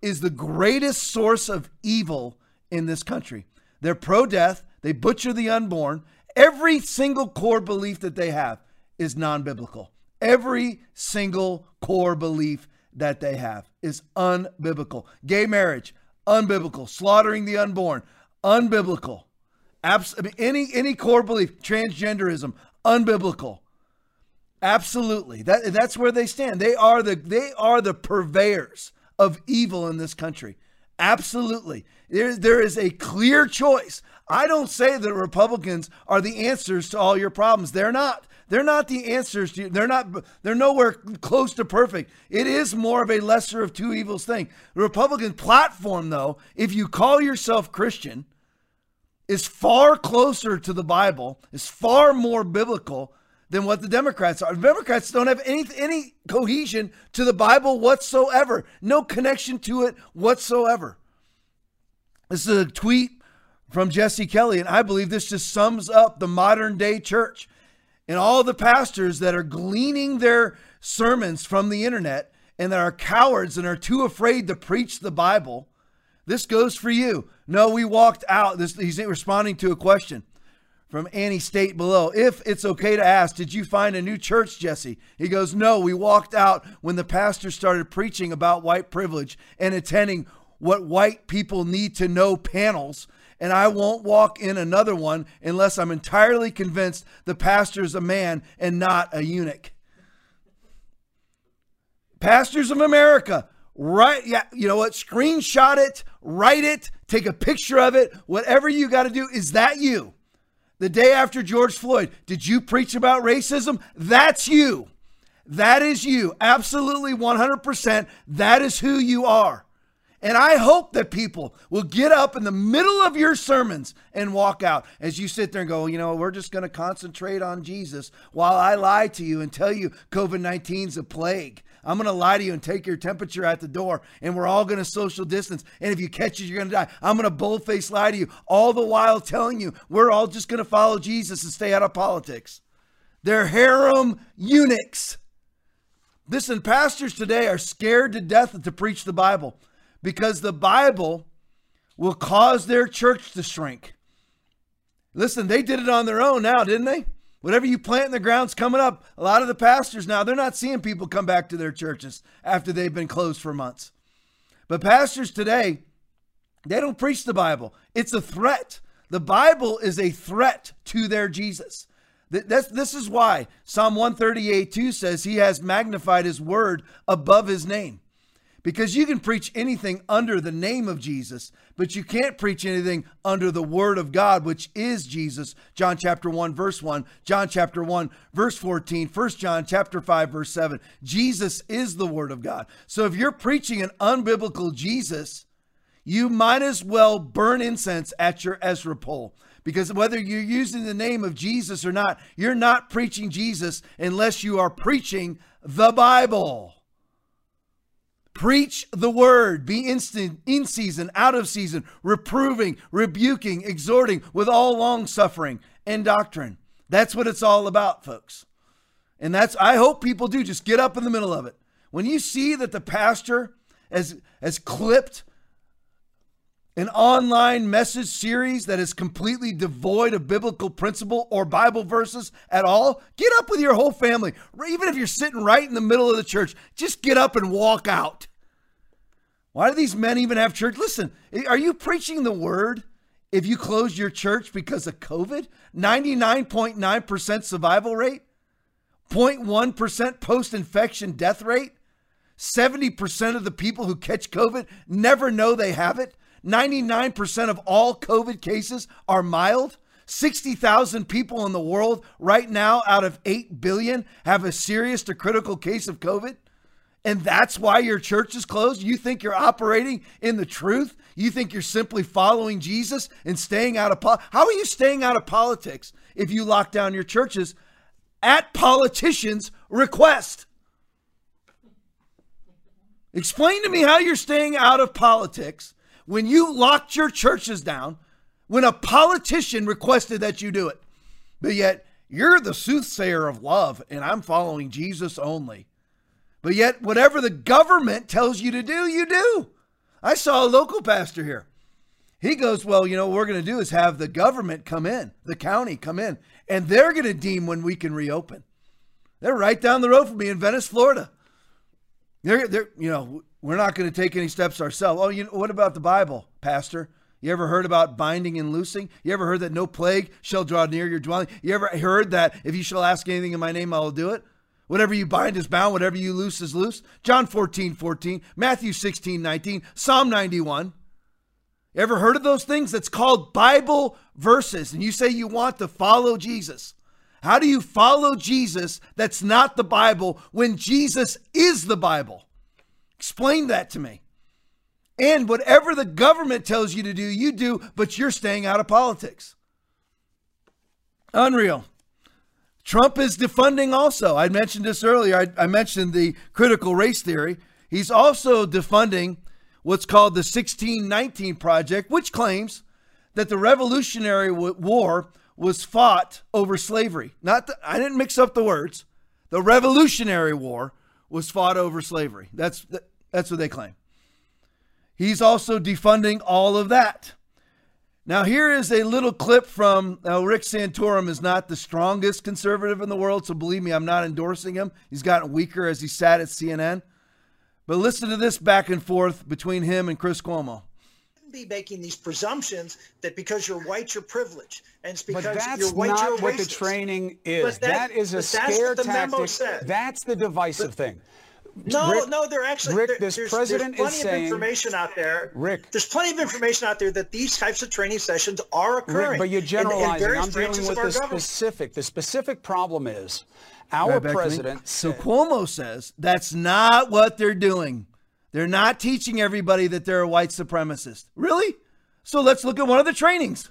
is the greatest source of evil in this country. They're pro death, they butcher the unborn. Every single core belief that they have is non biblical. Every single core belief that they have is unbiblical. Gay marriage, unbiblical. Slaughtering the unborn, unbiblical. Abs- I mean, any any core belief, transgenderism, unbiblical. Absolutely. That that's where they stand. They are the they are the purveyors of evil in this country. Absolutely. There, there is a clear choice. I don't say that Republicans are the answers to all your problems. They're not. They're not the answers to you. they're not they're nowhere close to perfect. It is more of a lesser of two evils thing. The Republican platform though, if you call yourself Christian, is far closer to the Bible, is far more biblical than what the Democrats are. Democrats don't have any any cohesion to the Bible whatsoever. No connection to it whatsoever. This is a tweet from Jesse Kelly, and I believe this just sums up the modern day church and all the pastors that are gleaning their sermons from the internet and that are cowards and are too afraid to preach the Bible. This goes for you. No, we walked out. This he's responding to a question from Annie State below. If it's okay to ask, did you find a new church, Jesse? He goes, No, we walked out when the pastor started preaching about white privilege and attending what white people need to know panels. And I won't walk in another one unless I'm entirely convinced the pastor is a man and not a eunuch. Pastors of America, right? Yeah, you know what? Screenshot it, write it, take a picture of it, whatever you got to do. Is that you? The day after George Floyd, did you preach about racism? That's you. That is you. Absolutely 100%. That is who you are. And I hope that people will get up in the middle of your sermons and walk out as you sit there and go, you know, we're just going to concentrate on Jesus while I lie to you and tell you COVID 19 is a plague. I'm going to lie to you and take your temperature at the door, and we're all going to social distance. And if you catch it, you're going to die. I'm going to boldface lie to you, all the while telling you we're all just going to follow Jesus and stay out of politics. They're harem eunuchs. Listen, pastors today are scared to death to preach the Bible because the Bible will cause their church to shrink. Listen, they did it on their own now, didn't they? Whatever you plant in the ground's coming up. A lot of the pastors now, they're not seeing people come back to their churches after they've been closed for months. But pastors today, they don't preach the Bible. It's a threat. The Bible is a threat to their Jesus. That's, this is why Psalm 138 2 says he has magnified his word above his name because you can preach anything under the name of Jesus, but you can't preach anything under the word of God, which is Jesus. John chapter 1, verse 1, John chapter 1, verse 14, 1 John chapter 5, verse 7. Jesus is the word of God. So if you're preaching an unbiblical Jesus, you might as well burn incense at your Asherah pole. Because whether you're using the name of Jesus or not, you're not preaching Jesus unless you are preaching the Bible. Preach the word, be instant, in season, out of season, reproving, rebuking, exhorting with all long suffering and doctrine. That's what it's all about, folks. And that's, I hope people do just get up in the middle of it. When you see that the pastor has, has clipped an online message series that is completely devoid of biblical principle or Bible verses at all, get up with your whole family. Even if you're sitting right in the middle of the church, just get up and walk out. Why do these men even have church? Listen, are you preaching the word if you close your church because of COVID? 99.9% survival rate, 0.1% post infection death rate, 70% of the people who catch COVID never know they have it. 99% of all COVID cases are mild. 60,000 people in the world right now out of 8 billion have a serious to critical case of COVID. And that's why your church is closed? You think you're operating in the truth? You think you're simply following Jesus and staying out of politics? How are you staying out of politics if you lock down your churches at politicians' request? Explain to me how you're staying out of politics when you locked your churches down when a politician requested that you do it. But yet, you're the soothsayer of love, and I'm following Jesus only. But yet, whatever the government tells you to do, you do. I saw a local pastor here. He goes, Well, you know, what we're going to do is have the government come in, the county come in, and they're going to deem when we can reopen. They're right down the road from me in Venice, Florida. They're, they're you know, we're not going to take any steps ourselves. Oh, you know, what about the Bible, Pastor? You ever heard about binding and loosing? You ever heard that no plague shall draw near your dwelling? You ever heard that if you shall ask anything in my name, I will do it? Whatever you bind is bound, whatever you loose is loose. John 14, 14, Matthew 16, 19, Psalm 91. You ever heard of those things? That's called Bible verses. And you say you want to follow Jesus. How do you follow Jesus that's not the Bible when Jesus is the Bible? Explain that to me. And whatever the government tells you to do, you do, but you're staying out of politics. Unreal. Trump is defunding also. I mentioned this earlier. I, I, mentioned the critical race theory. He's also defunding what's called the 1619 Project, which claims that the Revolutionary War was fought over slavery. Not the, I didn't mix up the words. The Revolutionary War was fought over slavery. That's that's what they claim. He's also defunding all of that. Now, here is a little clip from uh, Rick Santorum is not the strongest conservative in the world, so believe me, I'm not endorsing him. He's gotten weaker as he sat at CNN. But listen to this back and forth between him and Chris Cuomo be making these presumptions that because you're white you're privileged and it's because but that's you're white not you're what the training is that, that is a scare that's tactic said. that's the divisive but, thing No, Rick- no, they're actually Rick, there- this there's, president there's is plenty saying- of information out there. Rick. there's plenty of information out there that these types of training sessions are occurring. Rick, but you're in- in generalizing. I'm dealing with the government. specific. The specific problem is our Right back to president So said, Cuomo says that's not what they're doing. They're not teaching everybody that they're a white supremacist. Really? So let's look at one of the trainings.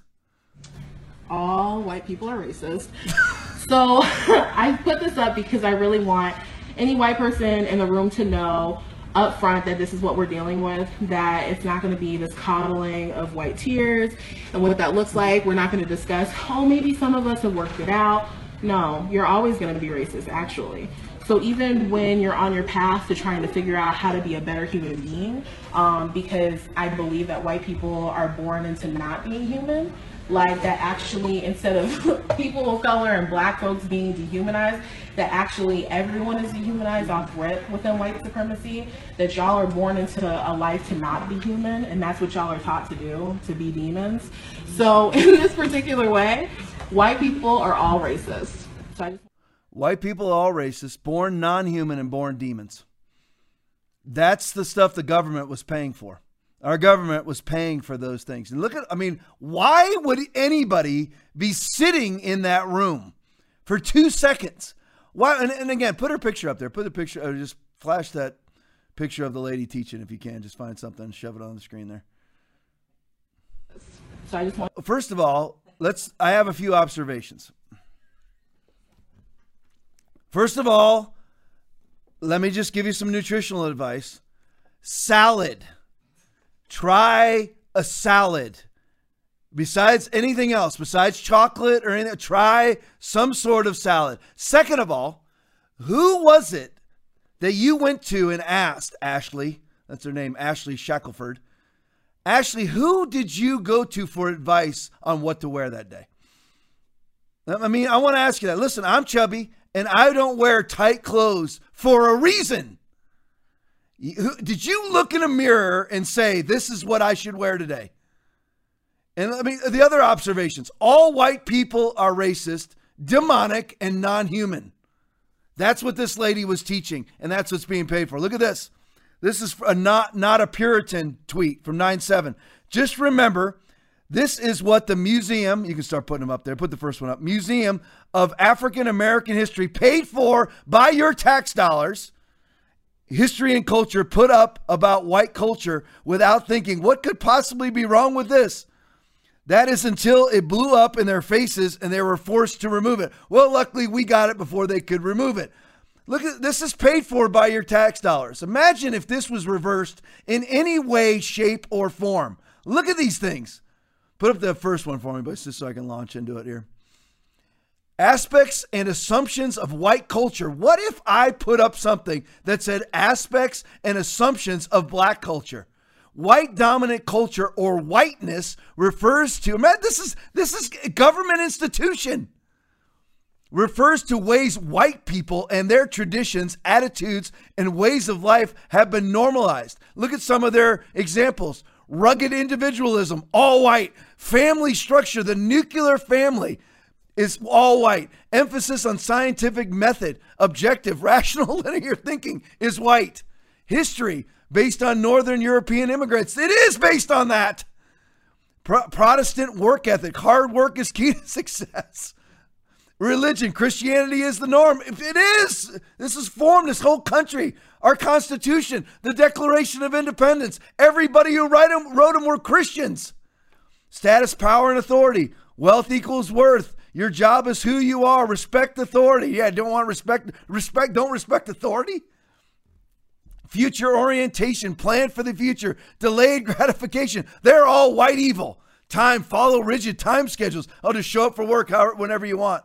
all white people are racist. so I put this up because I really want any white person in the room to know up front that this is what we're dealing with, that it's not going to be this coddling of white tears and what that looks like. We're not going to discuss, oh, maybe some of us have worked it out. No, you're always going to be racist, actually. So even when you're on your path to trying to figure out how to be a better human being, um, because I believe that white people are born into not being human, like that actually instead of people of color and black folks being dehumanized, that actually everyone is dehumanized off rip within white supremacy, that y'all are born into a life to not be human, and that's what y'all are taught to do, to be demons. So in this particular way, white people are all racist. So White people are all racist, born non human, and born demons. That's the stuff the government was paying for. Our government was paying for those things. And look at, I mean, why would anybody be sitting in that room for two seconds? Why? And, and again, put her picture up there. Put the picture, or just flash that picture of the lady teaching if you can. Just find something and shove it on the screen there. so I just want First of all, let's. I have a few observations. First of all, let me just give you some nutritional advice. Salad. Try a salad. Besides anything else, besides chocolate or anything, try some sort of salad. Second of all, who was it that you went to and asked, Ashley? That's her name, Ashley Shackelford. Ashley, who did you go to for advice on what to wear that day? I mean, I want to ask you that. Listen, I'm chubby and I don't wear tight clothes for a reason. Did you look in a mirror and say, this is what I should wear today? And I mean, the other observations all white people are racist, demonic, and non human. That's what this lady was teaching, and that's what's being paid for. Look at this. This is a not not a Puritan tweet from 9-7. Just remember, this is what the museum, you can start putting them up there, put the first one up. Museum of African American History paid for by your tax dollars. History and culture put up about white culture without thinking what could possibly be wrong with this. That is until it blew up in their faces and they were forced to remove it. Well, luckily we got it before they could remove it. Look at this is paid for by your tax dollars. Imagine if this was reversed in any way, shape, or form. Look at these things. Put up the first one for me, but just so I can launch into it here. Aspects and assumptions of white culture. What if I put up something that said aspects and assumptions of black culture? White dominant culture or whiteness refers to man, this is this is a government institution. Refers to ways white people and their traditions, attitudes, and ways of life have been normalized. Look at some of their examples. Rugged individualism, all white. Family structure, the nuclear family is all white. Emphasis on scientific method, objective, rational, linear thinking is white. History based on Northern European immigrants. It is based on that. Pro- Protestant work ethic. Hard work is key to success. Religion, Christianity is the norm. If it is, this has formed this whole country, our Constitution, the Declaration of Independence. Everybody who write 'em- wrote them were Christians. Status, power, and authority. Wealth equals worth. Your job is who you are. Respect authority. Yeah, don't want respect. Respect. Don't respect authority. Future orientation. Plan for the future. Delayed gratification. They're all white evil. Time. Follow rigid time schedules. I'll just show up for work however, whenever you want.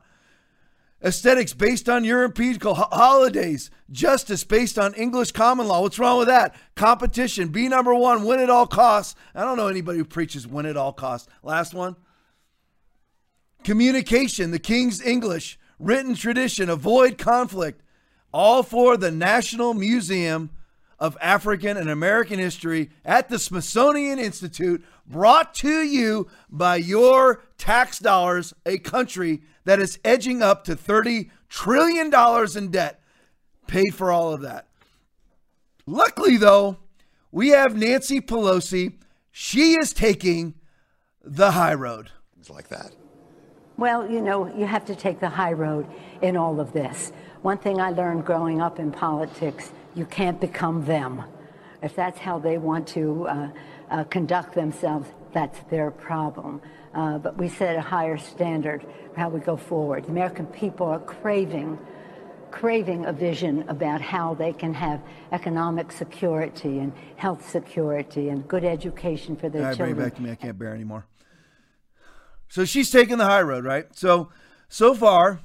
Aesthetics based on European ho- holidays. Justice based on English common law. What's wrong with that? Competition. Be number one. Win at all costs. I don't know anybody who preaches win at all costs. Last one. Communication. The King's English. Written tradition. Avoid conflict. All for the National Museum of African and American History at the Smithsonian Institute, brought to you by your tax dollars, a country that is edging up to $30 trillion in debt. Paid for all of that. Luckily, though, we have Nancy Pelosi. She is taking the high road. Things like that. Well, you know, you have to take the high road in all of this. One thing I learned growing up in politics you can't become them. If that's how they want to uh, uh, conduct themselves, that's their problem. Uh, but we set a higher standard for how we go forward. The American people are craving, craving a vision about how they can have economic security and health security and good education for their All right, bring children. it back to me. I can't bear anymore. So she's taking the high road, right? So, so far,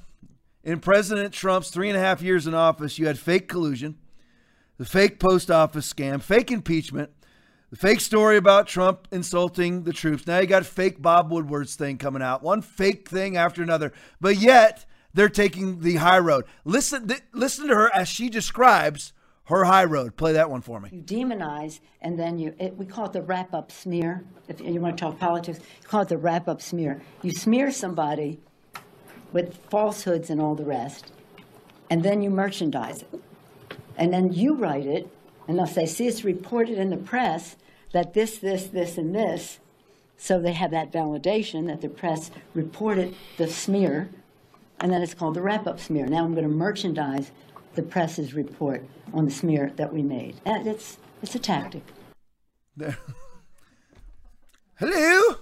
in President Trump's three and a half years in office, you had fake collusion, the fake post office scam, fake impeachment, the fake story about Trump insulting the troops. Now you got fake Bob Woodward's thing coming out, one fake thing after another. But yet they're taking the high road. Listen, th- listen to her as she describes her high road. Play that one for me. You demonize, and then you, it, we call it the wrap up smear. If you want to talk politics, you call it the wrap up smear. You smear somebody with falsehoods and all the rest, and then you merchandise it. And then you write it, and they'll say, see, it's reported in the press that this, this, this, and this. So they have that validation that the press reported the smear, and then it's called the wrap up smear. Now I'm going to merchandise the press's report on the smear that we made. And it's, it's a tactic. There. Hello.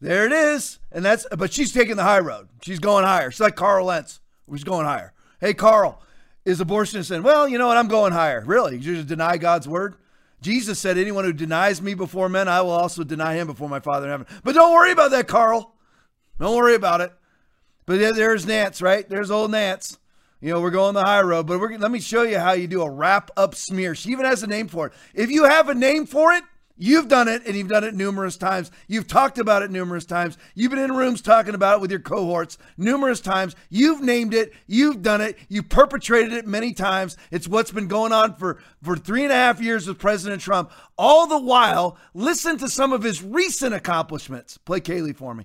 There it is. And that's but she's taking the high road. She's going higher. She's like Carl Lentz, who's going higher. Hey Carl, is abortion sin? Well, you know what? I'm going higher. Really? You just deny God's word? Jesus said, Anyone who denies me before men, I will also deny him before my Father in heaven. But don't worry about that, Carl. Don't worry about it. But there's Nance, right? There's old Nance. You know, we're going the high road, but we're, let me show you how you do a wrap up smear. She even has a name for it. If you have a name for it, you've done it and you've done it numerous times. You've talked about it numerous times. You've been in rooms talking about it with your cohorts numerous times. You've named it. You've done it. You've perpetrated it many times. It's what's been going on for, for three and a half years with President Trump. All the while, listen to some of his recent accomplishments. Play Kayleigh for me.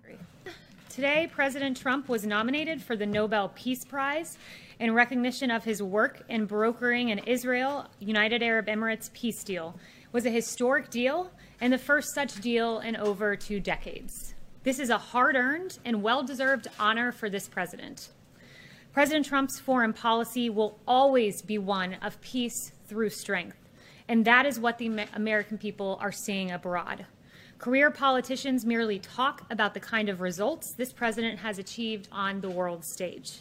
Today, President Trump was nominated for the Nobel Peace Prize in recognition of his work in brokering an Israel United Arab Emirates peace deal. Was a historic deal and the first such deal in over two decades. This is a hard-earned and well-deserved honor for this president. President Trump's foreign policy will always be one of peace through strength, and that is what the American people are seeing abroad. Career politicians merely talk about the kind of results this president has achieved on the world stage.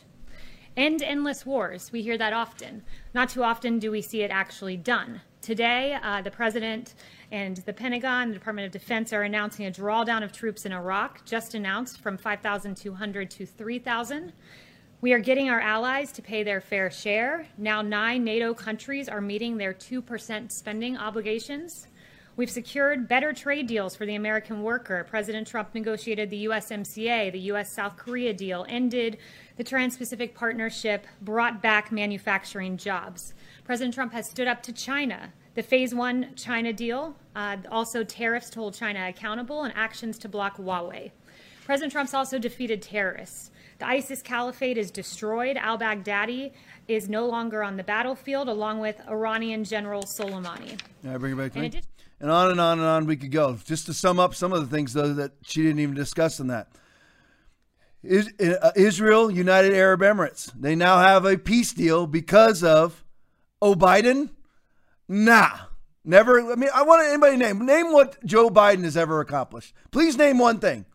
End endless wars. We hear that often. Not too often do we see it actually done. Today, uh, the president and the Pentagon, the Department of Defense are announcing a drawdown of troops in Iraq, just announced from 5,200 to 3,000. We are getting our allies to pay their fair share. Now, nine NATO countries are meeting their 2% spending obligations. We've secured better trade deals for the American worker. President Trump negotiated the USMCA, the US South Korea deal, ended the Trans Pacific Partnership, brought back manufacturing jobs. President Trump has stood up to China. The Phase One China deal, uh, also tariffs to hold China accountable, and actions to block Huawei. President Trump's also defeated terrorists. The ISIS caliphate is destroyed. Al Baghdadi is no longer on the battlefield, along with Iranian General Soleimani. Yeah, bring it back to me. and on and on and on we could go. Just to sum up some of the things, though, that she didn't even discuss in that. Is, uh, Israel, United Arab Emirates. They now have a peace deal because of Oh Biden. Nah, never. I mean, I want anybody name name what Joe Biden has ever accomplished. Please name one thing.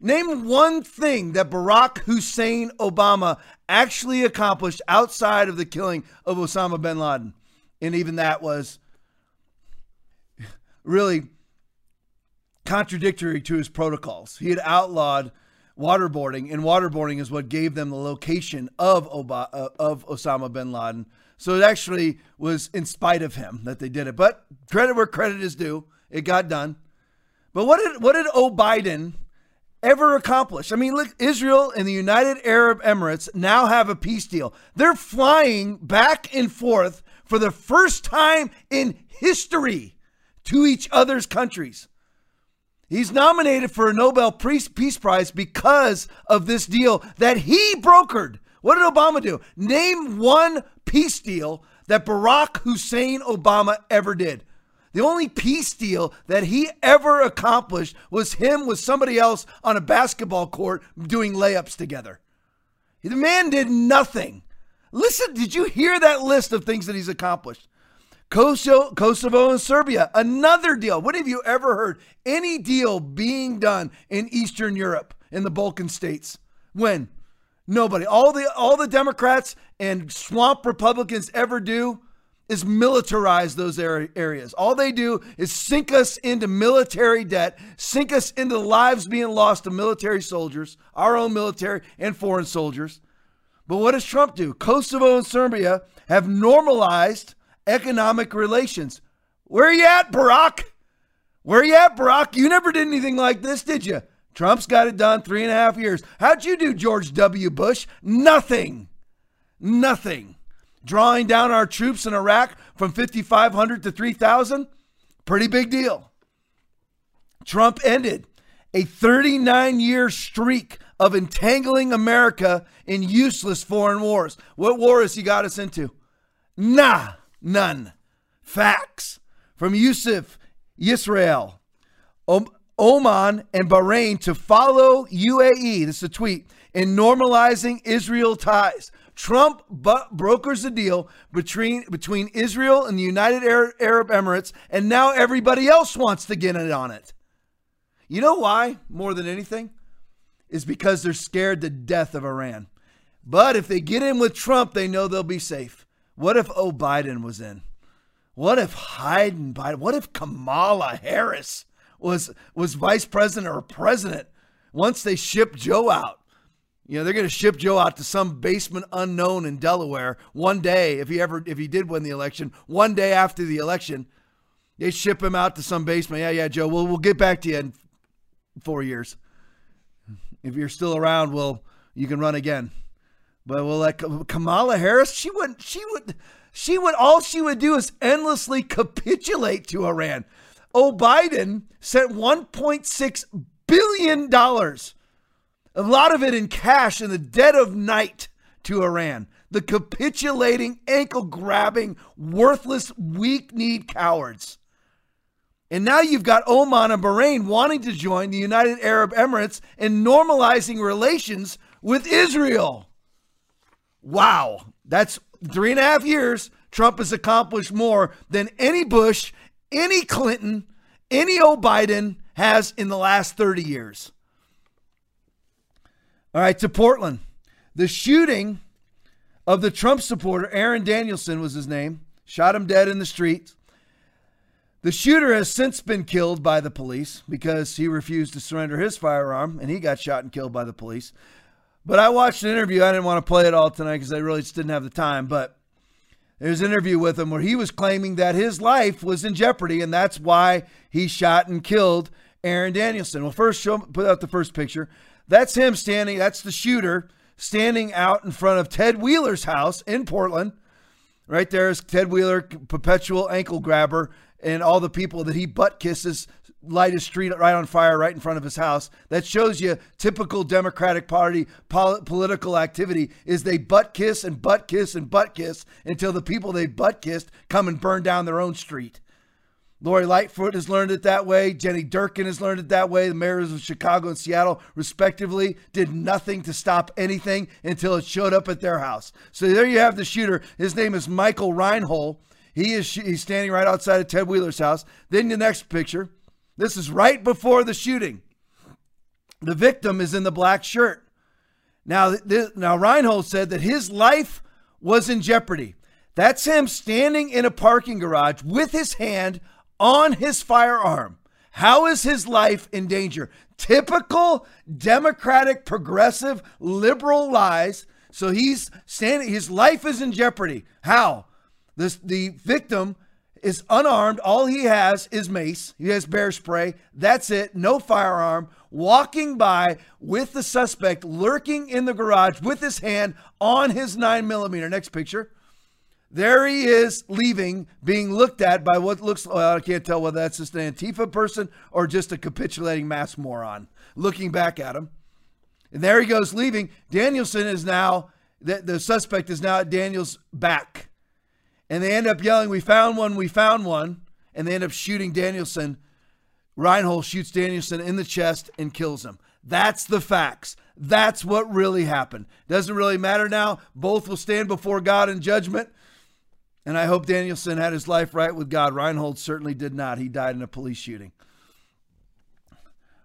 Name one thing that Barack Hussein Obama actually accomplished outside of the killing of Osama bin Laden, and even that was really contradictory to his protocols. He had outlawed waterboarding, and waterboarding is what gave them the location of Oba, uh, of Osama bin Laden. So it actually was in spite of him that they did it. But credit where credit is due, it got done. But what did what did O Biden ever accomplish? I mean, look, Israel and the United Arab Emirates now have a peace deal. They're flying back and forth for the first time in history to each other's countries. He's nominated for a Nobel Peace Prize because of this deal that he brokered. What did Obama do? Name one peace deal that Barack Hussein Obama ever did. The only peace deal that he ever accomplished was him with somebody else on a basketball court doing layups together. The man did nothing. Listen, did you hear that list of things that he's accomplished? Kosovo, Kosovo and Serbia, another deal. When have you ever heard any deal being done in Eastern Europe, in the Balkan states? When? Nobody. All the all the Democrats and swamp Republicans ever do is militarize those areas. All they do is sink us into military debt, sink us into lives being lost to military soldiers, our own military and foreign soldiers. But what does Trump do? Kosovo and Serbia have normalized economic relations. Where are you at, Barack? Where are you at, Barack? You never did anything like this, did you? Trump's got it done three and a half years. How'd you do, George W. Bush? Nothing. Nothing. Drawing down our troops in Iraq from 5,500 to 3,000? Pretty big deal. Trump ended a 39 year streak of entangling America in useless foreign wars. What war has he got us into? Nah, none. Facts. From Yusuf, Israel, Oman, and Bahrain to follow UAE, this is a tweet, in normalizing Israel ties. Trump brokers a deal between between Israel and the United Arab Emirates, and now everybody else wants to get in on it. You know why? More than anything, is because they're scared to death of Iran. But if they get in with Trump, they know they'll be safe. What if Oh Biden was in? What if Hayden Biden? What if Kamala Harris was was vice president or president once they ship Joe out? You know, they're going to ship Joe out to some basement unknown in Delaware one day if he ever if he did win the election, one day after the election, they ship him out to some basement. Yeah, yeah, Joe, we'll we'll get back to you in 4 years. If you're still around, well, you can run again. But well, like Kamala Harris, she wouldn't she would she would all she would do is endlessly capitulate to Iran. Oh, Biden sent 1.6 billion dollars a lot of it in cash in the dead of night to Iran. The capitulating, ankle grabbing, worthless, weak kneed cowards. And now you've got Oman and Bahrain wanting to join the United Arab Emirates in normalizing relations with Israel. Wow. That's three and a half years. Trump has accomplished more than any Bush, any Clinton, any old Biden has in the last 30 years. All right, to Portland. The shooting of the Trump supporter, Aaron Danielson was his name, shot him dead in the street. The shooter has since been killed by the police because he refused to surrender his firearm and he got shot and killed by the police. But I watched an interview. I didn't want to play it all tonight because I really just didn't have the time. But there's an interview with him where he was claiming that his life was in jeopardy and that's why he shot and killed Aaron Danielson. Well, first, show, put out the first picture. That's him standing, that's the shooter standing out in front of Ted Wheeler's house in Portland. Right there is Ted Wheeler, perpetual ankle grabber, and all the people that he butt kisses light his street right on fire right in front of his house. That shows you typical Democratic Party pol- political activity is they butt kiss and butt kiss and butt kiss until the people they butt kissed come and burn down their own street. Lori Lightfoot has learned it that way. Jenny Durkan has learned it that way. The mayors of Chicago and Seattle, respectively, did nothing to stop anything until it showed up at their house. So there you have the shooter. His name is Michael Reinoehl. He is he's standing right outside of Ted Wheeler's house. Then the next picture. This is right before the shooting. The victim is in the black shirt. Now, this, now Reinoehl said that his life was in jeopardy. That's him standing in a parking garage with his hand on his firearm. How is his life in danger? Typical Democratic, progressive, liberal lies. So he's standing, his life is in jeopardy. How? This, the victim is unarmed. All he has is mace. He has bear spray. That's it. No firearm. Walking by with the suspect lurking in the garage with his hand on his nine millimeter. Next picture. There he is leaving, being looked at by what looks, well, I can't tell whether that's just an Antifa person or just a capitulating mass moron looking back at him. And there he goes leaving. Danielson is now, the, the suspect is now at Daniel's back. And they end up yelling, We found one, we found one. And they end up shooting Danielson. Reinoehl shoots Danielson in the chest and kills him. That's the facts. That's what really happened. Doesn't really matter now. Both will stand before God in judgment. And I hope Danielson had his life right with God. Reinoehl certainly did not. He died in a police shooting.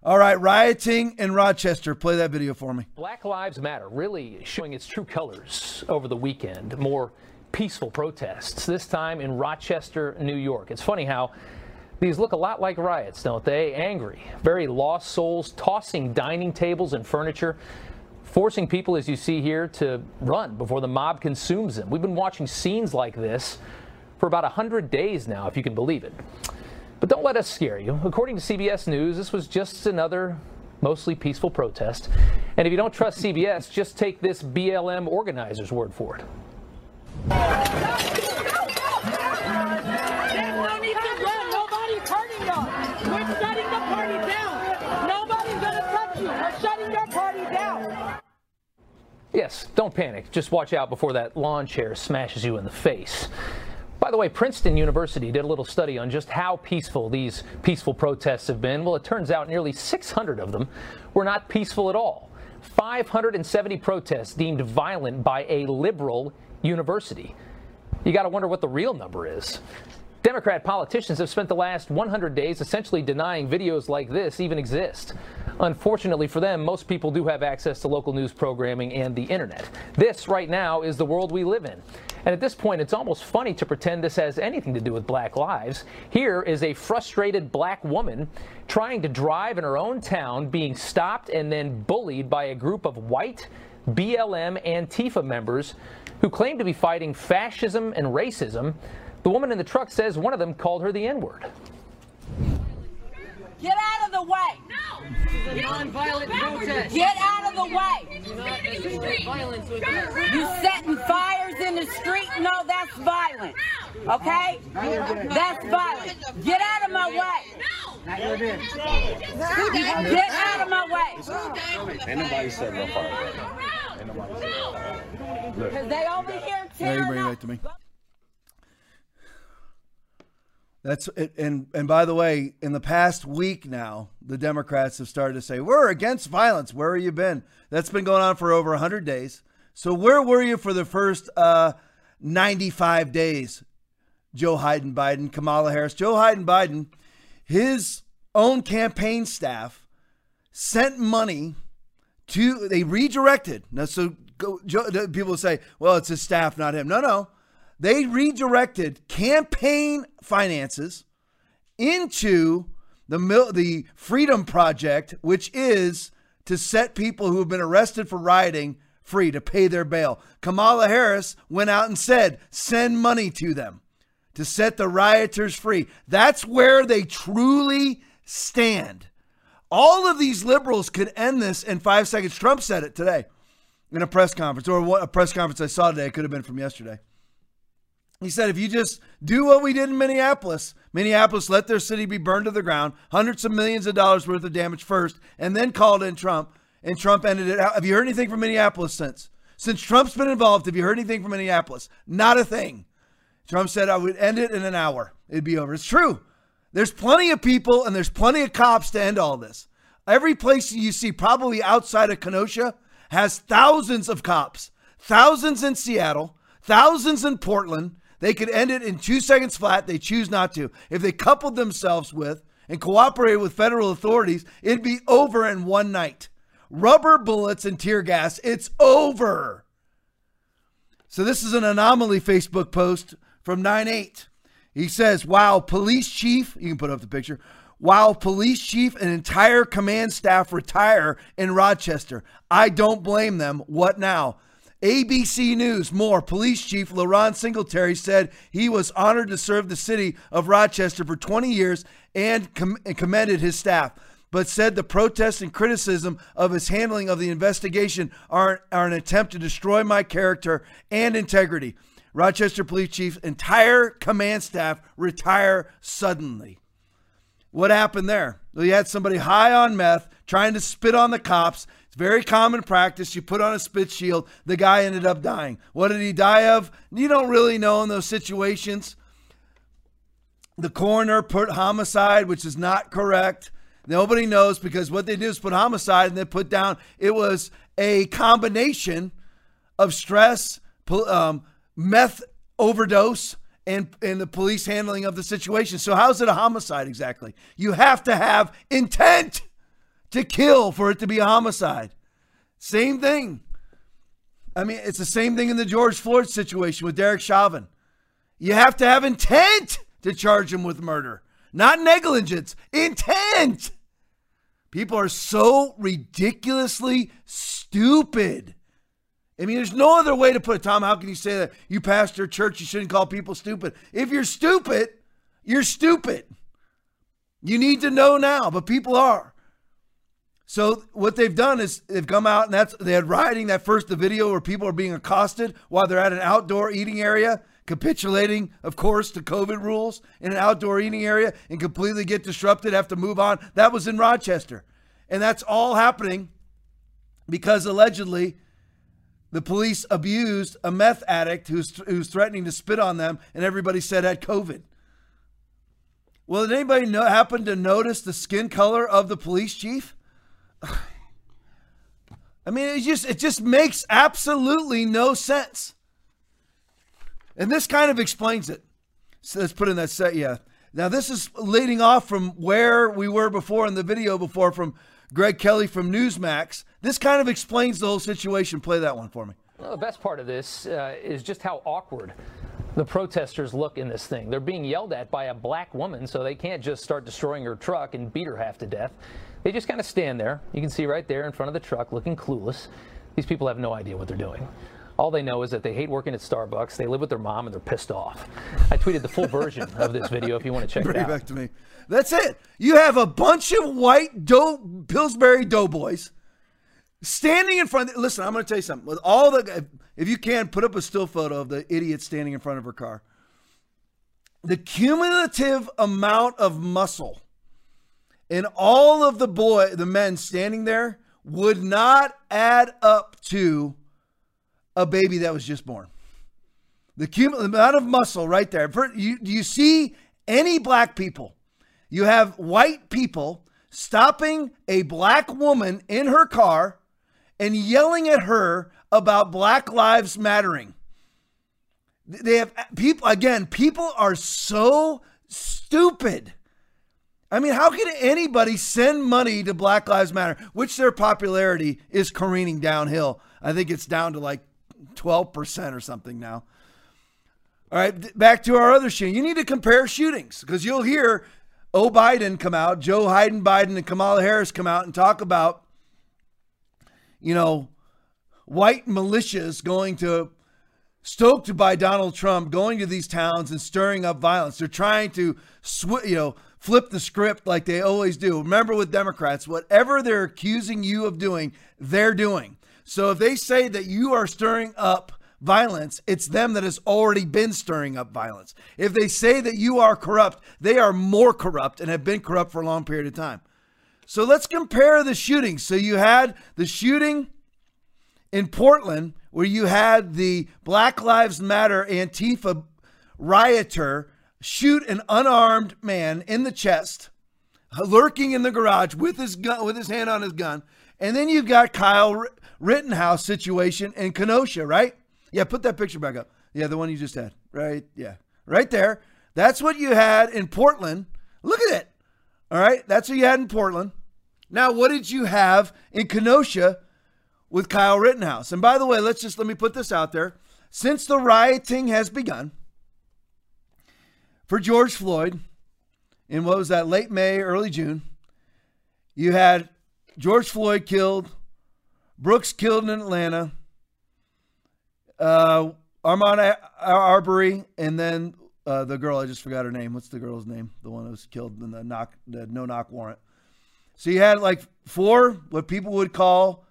All right, rioting in Rochester. Play that video for me. Black Lives Matter really showing its true colors over the weekend. More peaceful protests, this time in Rochester, New York. It's funny how these look a lot like riots, don't they? Angry, very lost souls, tossing dining tables and furniture, forcing people, as you see here, to run before the mob consumes them. We've been watching scenes like this for about 100 days now, if you can believe it. But don't let us scare you. According to CBS News, this was just another mostly peaceful protest. And if you don't trust CBS, just take this BLM organizer's word for it. Yes, don't panic. Just watch out before that lawn chair smashes you in the face. By the way, Princeton University did a little study on just how peaceful these peaceful protests have been. Well, it turns out nearly 600 of them were not peaceful at all. 570 protests deemed violent by a liberal university. You got to wonder what the real number is. Democrat politicians have spent the last 100 days essentially denying videos like this even exist. Unfortunately for them, most people do have access to local news programming and the internet. This, right now, is the world we live in. And at this point, it's almost funny to pretend this has anything to do with black lives. Here is a frustrated black woman trying to drive in her own town, being stopped and then bullied by a group of white BLM Antifa members who claim to be fighting fascism and racism. The woman in the truck says one of them called her the N word. Get out of the way! No! This is a non-violent protest. Get out of the way! Do not escalate violence with You setting fires in the street? No, that's violent. Okay? That's violent. Get out of my way! No. Get out of my way! Ain't nobody said no fire. Ain't nobody said no fire. Look. Because they over here Yeah, you bring it back to me. That's it, and and by the way, in the past week now, the Democrats have started to say we're against violence. Where have you been? That's been going on for over hundred days. So where were you for the first uh, ninety-five days? Joe Biden, Biden, Kamala Harris, Joe Biden, Biden, his own campaign staff sent money to they redirected. Now, so go, Joe, people say, well, it's his staff, not him. No, no. They redirected campaign finances into the the Freedom Project, which is to set people who have been arrested for rioting free to pay their bail. Kamala Harris went out and said, send money to them to set the rioters free. That's where they truly stand. All of these liberals could end this in five seconds. Trump said it today in a press conference, or a press conference I saw today. It could have been from yesterday. He said, if you just do what we did in Minneapolis, Minneapolis let their city be burned to the ground, hundreds of millions of dollars worth of damage first, and then called in Trump, and Trump ended it out. Have you heard anything from Minneapolis since? Since Trump's been involved, have you heard anything from Minneapolis? Not a thing. Trump said I would end it in an hour. It'd be over. It's true. There's plenty of people and there's plenty of cops to end all this. Every place you see, probably outside of Kenosha, has thousands of cops. Thousands in Seattle, thousands in Portland. They could end it in two seconds flat. They choose not to. If they coupled themselves with and cooperated with federal authorities, it'd be over in one night. Rubber bullets and tear gas, it's over. So this is an anomaly Facebook post from 9-8. He says, wow, police chief, you can put up the picture. Wow, police chief and entire command staff retire in Rochester. I don't blame them. What now? ABC News, more. Police Chief LaRon Singletary said he was honored to serve the city of Rochester for 20 years and, com- and commended his staff, but said the protests and criticism of his handling of the investigation are, are an attempt to destroy my character and integrity. Rochester Police Chief's entire command staff retire suddenly. What happened there? Well, you had somebody high on meth trying to spit on the cops. It's very common practice. You put on a spit shield. The guy ended up dying. What did he die of? You don't really know in those situations. The coroner put homicide, which is not correct. Nobody knows because what they do is put homicide and then put down it was a combination of stress, um, meth overdose, and, and the police handling of the situation. So, how's it a homicide exactly? You have to have intent to kill for it to be a homicide. Same thing. I mean, it's the same thing in the George Floyd situation with Derek Chauvin. You have to have intent to charge him with murder, not negligence, intent. People are so ridiculously stupid. I mean, there's no other way to put it. Tom, how can you say that? You pastor a church, you shouldn't call people stupid. If you're stupid, you're stupid. You need to know now, but people are. So what they've done is they've come out and that's they had rioting that first the video where people are being accosted while they're at an outdoor eating area, capitulating, of course, to COVID rules in an outdoor eating area and completely get disrupted, have to move on. That was in Rochester. And that's all happening because allegedly the police abused a meth addict who's, who's threatening to spit on them, and everybody said had COVID. Well, did anybody know, happen to notice the skin color of the police chief? I mean, it just it just makes absolutely no sense. And this kind of explains it. So let's put in that set. Yeah. Now this is leading off from where we were before in the video before from Greg Kelly from Newsmax. This kind of explains the whole situation. Play that one for me. Well, the best part of this uh, is just how awkward the protesters look in this thing. They're being yelled at by a black woman, so they can't just start destroying her truck and beat her half to death. They just kind of stand there. You can see right there in front of the truck looking clueless. These people have no idea what they're doing. All they know is that they hate working at Starbucks. They live with their mom and they're pissed off. I tweeted the full version of this video if you want to check Bring it out. back to me. That's it. You have a bunch of white dough, Pillsbury doughboys standing in front. Of, listen, I'm going to tell you something. With all the, if you can, put up a still photo of the idiot standing in front of her car. The cumulative amount of muscle in all of the boy, the men standing there, would not add up to a baby that was just born. The cumulative amount of muscle right there. You, do you see any black people? You have white people stopping a black woman in her car and yelling at her about Black Lives Mattering. They have people, again, people are so stupid. I mean, how can anybody send money to Black Lives Matter, which their popularity is careening downhill? I think it's down to like 12% or something now. All right, back to our other shooting. You need to compare shootings because you'll hear O. Biden come out, Joe Biden, Biden, and Kamala Harris come out and talk about, you know, white militias going to, stoked by Donald Trump, going to these towns and stirring up violence. They're trying to, sw- you know, flip the script like they always do. Remember with Democrats, whatever they're accusing you of doing, they're doing. So if they say that you are stirring up violence, it's them that has already been stirring up violence. If they say that you are corrupt, they are more corrupt and have been corrupt for a long period of time. So let's compare the shootings. So you had the shooting in Portland where you had the Black Lives Matter Antifa rioter shoot an unarmed man in the chest, lurking in the garage with his gun, with his hand on his gun. And then you've got Kyle Rittenhouse situation in Kenosha, right? Yeah, put that picture back up. Yeah, the one you just had. Right? Yeah. Right there. That's what you had in Portland. Look at it. All right. That's what you had in Portland. Now, what did you have in Kenosha with Kyle Rittenhouse? And by the way, let's just let me put this out there. Since the rioting has begun for George Floyd in what was that, late May, early June, you had George Floyd killed, Brooks killed in Atlanta, uh, Ahmaud Arbery, and then uh, the girl I just forgot her name. What's the girl's name? The one that was killed in the knock, the no knock warrant. So you had like four what people would call,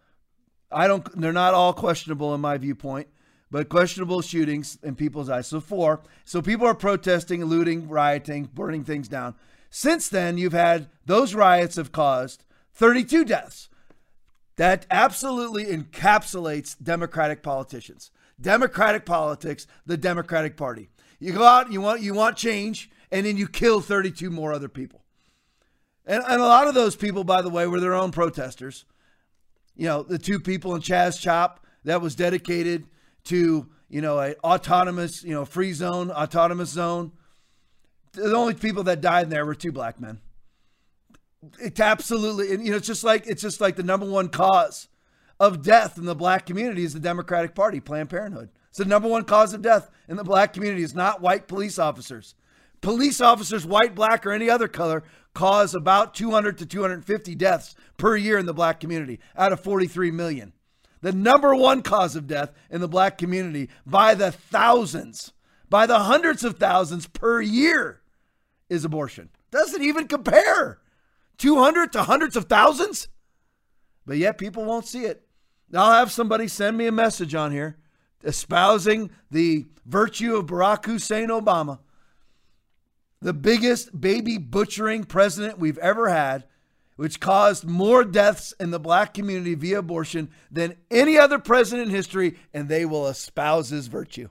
I don't, they're not all questionable in my viewpoint, but questionable shootings in people's eyes. So four. So people are protesting, looting, rioting, burning things down. Since then, you've had those riots have caused 32 deaths. That absolutely encapsulates Democratic politicians. Democratic politics, the Democratic Party. You go out, you want you want change, and then you kill 32 more other people. And, and a lot of those people, by the way, were their own protesters. You know, the two people in Chaz Chop that was dedicated to, you know, a autonomous, you know, free zone, autonomous zone. The only people that died in there were two black men. It's absolutely, and you know, it's just like it's just like the number one cause of death in the black community is the Democratic Party, Planned Parenthood. It's the number one cause of death in the black community is not white police officers. Police officers, white, black, or any other color, cause about 200 to 250 deaths per year in the black community out of 43 million. The number one cause of death in the black community by the thousands, by the hundreds of thousands per year is abortion. Doesn't even compare. 200 to hundreds of thousands? But yet people won't see it. I'll have somebody send me a message on here espousing the virtue of Barack Hussein Obama, the biggest baby butchering president we've ever had, which caused more deaths in the black community via abortion than any other president in history, and they will espouse his virtue.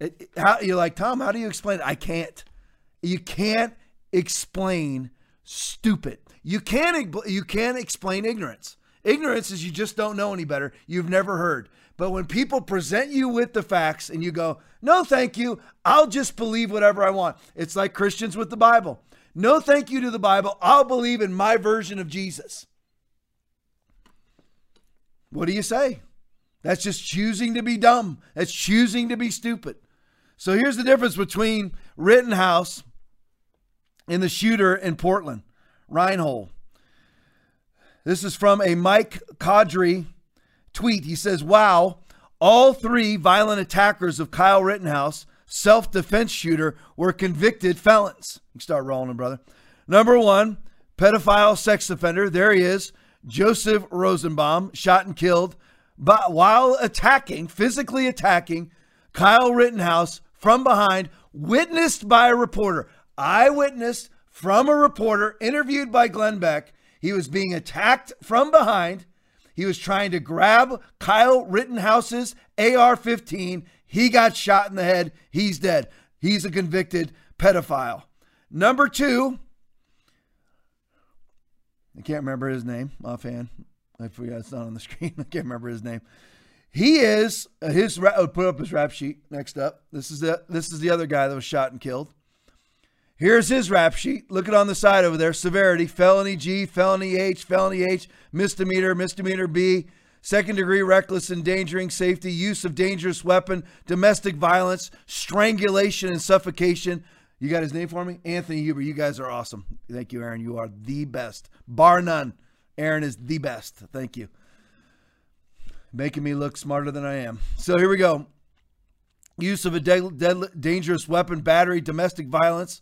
It, it, how, you're like, Tom, how do you explain it? I can't. You can't explain stupid. You can't you can't explain ignorance. Ignorance is you just don't know any better. You've never heard. But when people present you with the facts and you go, "No, thank you. I'll just believe whatever I want." It's like Christians with the Bible. No, thank you to the Bible. I'll believe in my version of Jesus. What do you say? That's just choosing to be dumb. That's choosing to be stupid. So here's the difference between Rittenhouse and the shooter in Portland, Reinoehl. This is from a Mike Caudry tweet. He says, Wow, all three violent attackers of Kyle Rittenhouse, self defense shooter, were convicted felons. Start rolling, brother. Number one, pedophile sex offender. There he is, Joseph Rosenbaum, shot and killed but while attacking, physically attacking Kyle Rittenhouse from behind, witnessed by a reporter. Eyewitness from a reporter interviewed by Glenn Beck. He was being attacked from behind. He was trying to grab Kyle Rittenhouse's AR 15. He got shot in the head. He's dead. He's a convicted pedophile. Number two, I can't remember his name offhand. I forgot it's not on the screen. I can't remember his name. He is uh, his. Oh, put up his rap sheet. Next up, this is the this is the other guy that was shot and killed. Here's his rap sheet. Look it on the side over there. Severity: felony G, felony H, felony H, misdemeanor, misdemeanor B, second degree reckless endangering safety, use of dangerous weapon, domestic violence, strangulation and suffocation. You got his name for me? Anthony Huber. You guys are awesome. Thank you, Aaron. You are the best, bar none. Aaron is the best. Thank you. Making me look smarter than I am. So here we go. Use of a deadly, dangerous weapon, battery, domestic violence,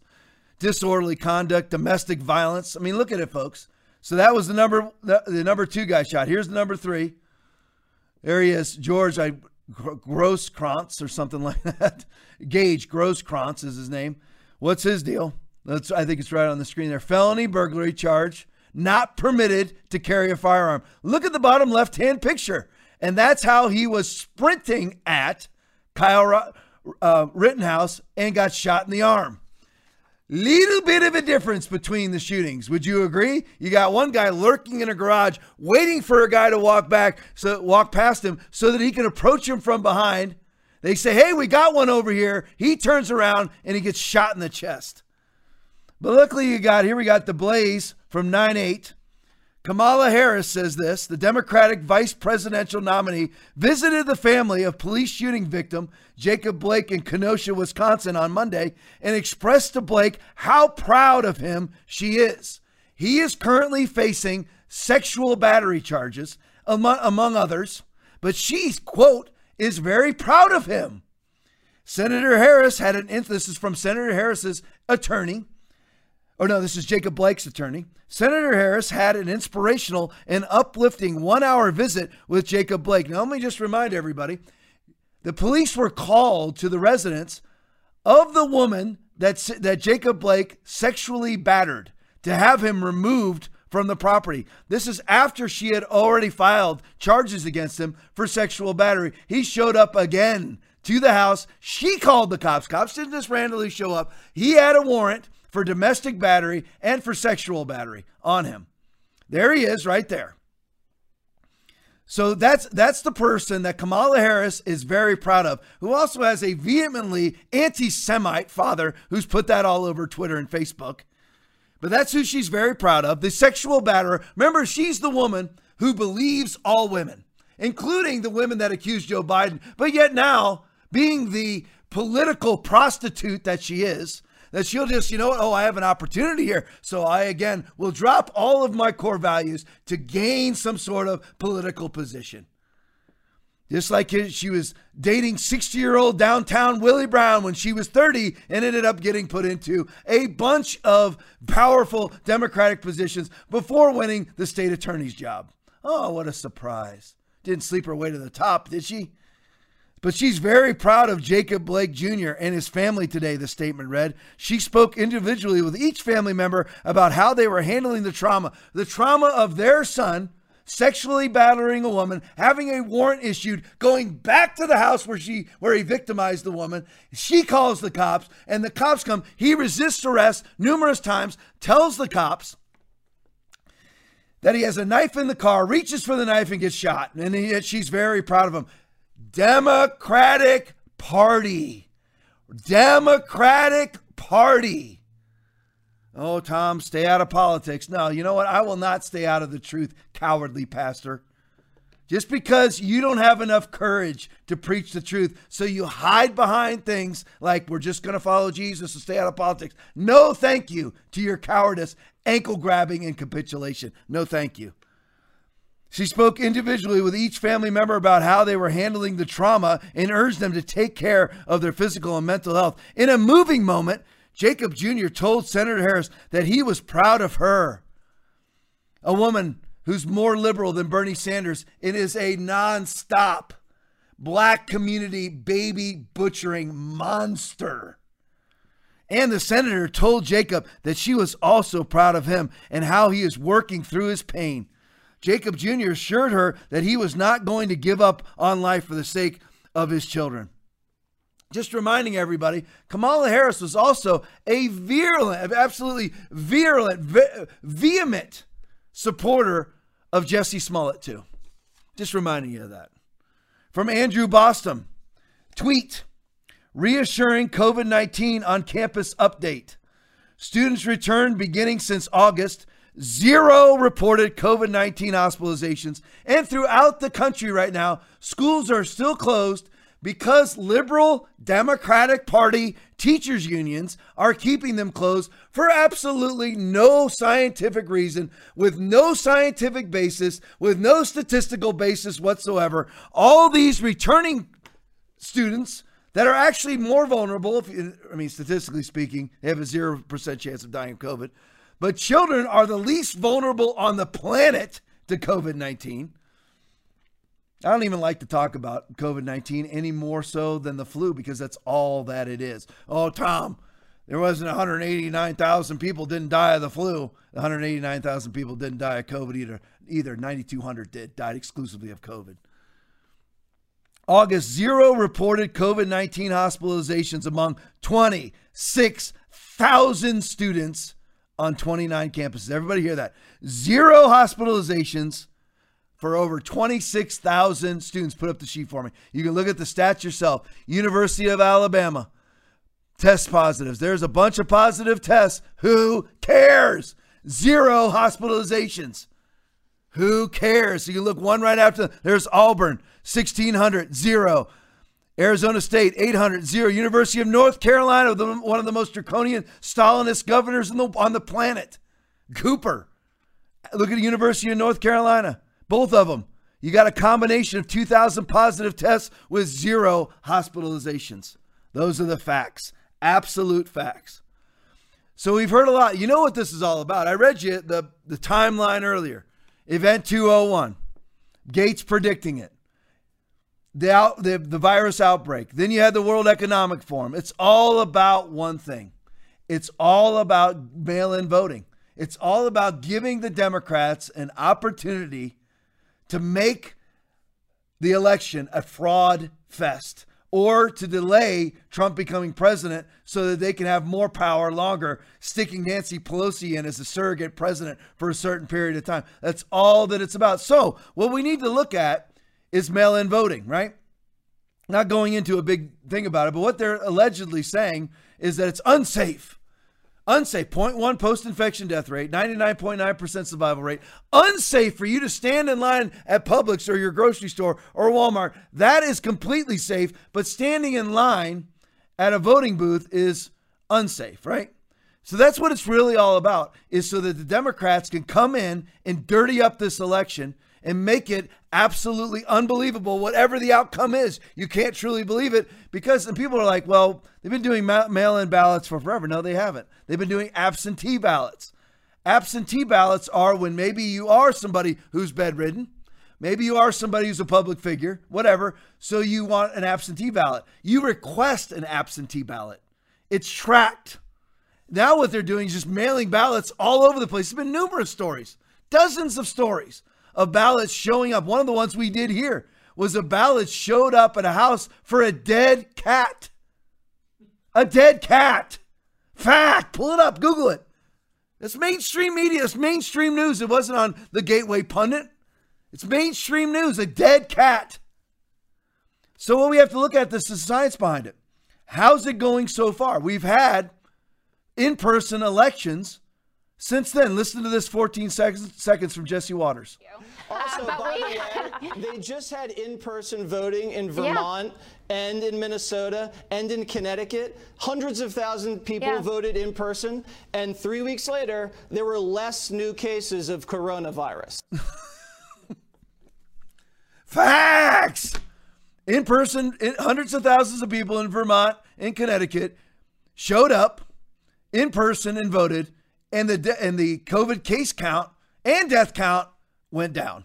disorderly conduct, domestic violence. I mean, look at it, folks. So that was the number the, the number two guy shot. Here's the number three. There he is, George I, or something like that. Gage Grosskreutz is his name. What's his deal? That's I think it's right on the screen there. Felony burglary charge not permitted to carry a firearm. Look at the bottom left hand picture. And that's how he was sprinting at Kyle uh, Rittenhouse and got shot in the arm. Little bit of a difference between the shootings. Would you agree? You got one guy lurking in a garage, waiting for a guy to walk back, so walk past him, so that he can approach him from behind. They say, "Hey, we got one over here." He turns around and he gets shot in the chest. But luckily, you got here. We got the Blaze from 9 8. Kamala Harris says this the Democratic vice presidential nominee visited the family of police shooting victim Jacob Blake in Kenosha, Wisconsin on Monday and expressed to Blake how proud of him she is. He is currently facing sexual battery charges, among, among others, but she, quote, is very proud of him. Senator Harris had an, this is from Senator Harris's attorney, or no, this is Jacob Blake's attorney. Senator Harris had an inspirational and uplifting one hour visit with Jacob Blake. Now, let me just remind everybody the police were called to the residence of the woman that, that Jacob Blake sexually battered to have him removed from the property. This is after she had already filed charges against him for sexual battery. He showed up again to the house. She called the cops. Cops didn't just randomly show up. He had a warrant for domestic battery and for sexual battery on him. There he is right there. So that's that's the person that Kamala Harris is very proud of, who also has a vehemently anti-Semite father who's put that all over Twitter and Facebook. But that's who she's very proud of. The sexual batterer. Remember, she's the woman who believes all women, including the women that accused Joe Biden. But yet now, being the political prostitute that she is, that she'll just, you know what? Oh, I have an opportunity here. So I, again, will drop all of my core values to gain some sort of political position. Just like she was dating 60 year old downtown Willie Brown when she was 30 and ended up getting put into a bunch of powerful Democratic positions before winning the state attorney's job. Oh, what a surprise. Didn't sleep her way to the top, did she? But she's very proud of Jacob Blake Jr. and his family today, the statement read. She spoke individually with each family member about how they were handling the trauma, the trauma of their son sexually battering a woman, having a warrant issued, going back to the house where she where he victimized the woman. She calls the cops and the cops come. He resists arrest numerous times, tells the cops that he has a knife in the car, reaches for the knife and gets shot. And he, she's very proud of him. Democratic Party. Democratic Party. Oh, Tom, stay out of politics. No, you know what? I will not stay out of the truth, cowardly pastor. Just because you don't have enough courage to preach the truth, so you hide behind things like we're just going to follow Jesus and stay out of politics. No, thank you to your cowardice, ankle grabbing, and capitulation. No, thank you. She spoke individually with each family member about how they were handling the trauma and urged them to take care of their physical and mental health. In a moving moment, Jacob Jr. told Senator Harris that he was proud of her. A woman who's more liberal than Bernie Sanders and is a nonstop black community baby butchering monster. And the senator told Jacob that she was also proud of him and how he is working through his pain. Jacob Jr. assured her that he was not going to give up on life for the sake of his children. Just reminding everybody, Kamala Harris was also a virulent, absolutely virulent, ve- vehement supporter of Jesse Smollett, too. Just reminding you of that. From Andrew Bostom, tweet reassuring COVID 19 on campus update. Students returned beginning since August Zero reported COVID 19 hospitalizations. And throughout the country right now, schools are still closed because liberal Democratic Party teachers' unions are keeping them closed for absolutely no scientific reason, with no scientific basis, with no statistical basis whatsoever. All these returning students that are actually more vulnerable, if, I mean, statistically speaking, they have a 0% chance of dying of COVID but children are the least vulnerable on the planet to COVID 19. I don't even like to talk about COVID 19 any more so than the flu because that's all that it is. Oh, Tom, there wasn't 189,000 people didn't die of the flu. 189,000 people didn't die of COVID either. Either 9,200 did, died exclusively of COVID. August, zero reported COVID 19 hospitalizations among 26,000 students on 29 campuses. Everybody hear that? Zero hospitalizations for over 26,000 students. Put up the sheet for me. You can look at the stats yourself. University of Alabama, test positives. There's a bunch of positive tests. Who cares? Zero hospitalizations. Who cares? You look one right after. There's Auburn, 1,600, zero. Arizona State, 800 0. University of North Carolina, one of the most draconian Stalinist governors the, on the planet. Cooper. Look at the University of North Carolina. Both of them. You got a combination of 2,000 positive tests with zero hospitalizations. Those are the facts. Absolute facts. So we've heard a lot. You know what this is all about. I read you the, the timeline earlier. Event 201. Gates predicting it the, out, the, the virus outbreak. Then you had the World Economic Forum. It's all about one thing it's all about mail in voting. It's all about giving the Democrats an opportunity to make the election a fraud fest or to delay Trump becoming president so that they can have more power longer, sticking Nancy Pelosi in as a surrogate president for a certain period of time. That's all that it's about. So, what we need to look at is mail in voting, right? Not going into a big thing about it, but what they're allegedly saying is that it's unsafe. Unsafe, 0.1 post infection death rate, 99.9% survival rate. Unsafe for you to stand in line at Publix or your grocery store or Walmart. That is completely safe, but standing in line at a voting booth is unsafe, right? So that's what it's really all about is so that the Democrats can come in and dirty up this election and make it absolutely unbelievable whatever the outcome is. You can't truly believe it because and people are like, well, they've been doing mail-in ballots for forever. No, they haven't. They've been doing absentee ballots. Absentee ballots are when maybe you are somebody who's bedridden, maybe you are somebody who's a public figure, whatever, so you want an absentee ballot. You request an absentee ballot. It's tracked. Now what they're doing is just mailing ballots all over the place. There's been numerous stories, dozens of stories of ballots showing up. One of the ones we did here was a ballot showed up at a house for a dead cat. A dead cat. Fact. Pull it up. Google it. It's mainstream media. It's mainstream news. It wasn't on the Gateway Pundit. It's mainstream news. A dead cat. So what we have to look at this is the science behind it. How's it going so far? We've had in-person elections since then, listen to this 14 seconds, seconds from Jesse Watters. Also, by the way, they just had in-person voting in Vermont and in Minnesota and in Connecticut. Hundreds of thousands of people Yeah. voted in person, and three weeks later, there were less new cases of coronavirus. Facts! In person, in, hundreds of thousands of people in Vermont and Connecticut showed up in person and voted, and the de- and the COVID case count and death count went down.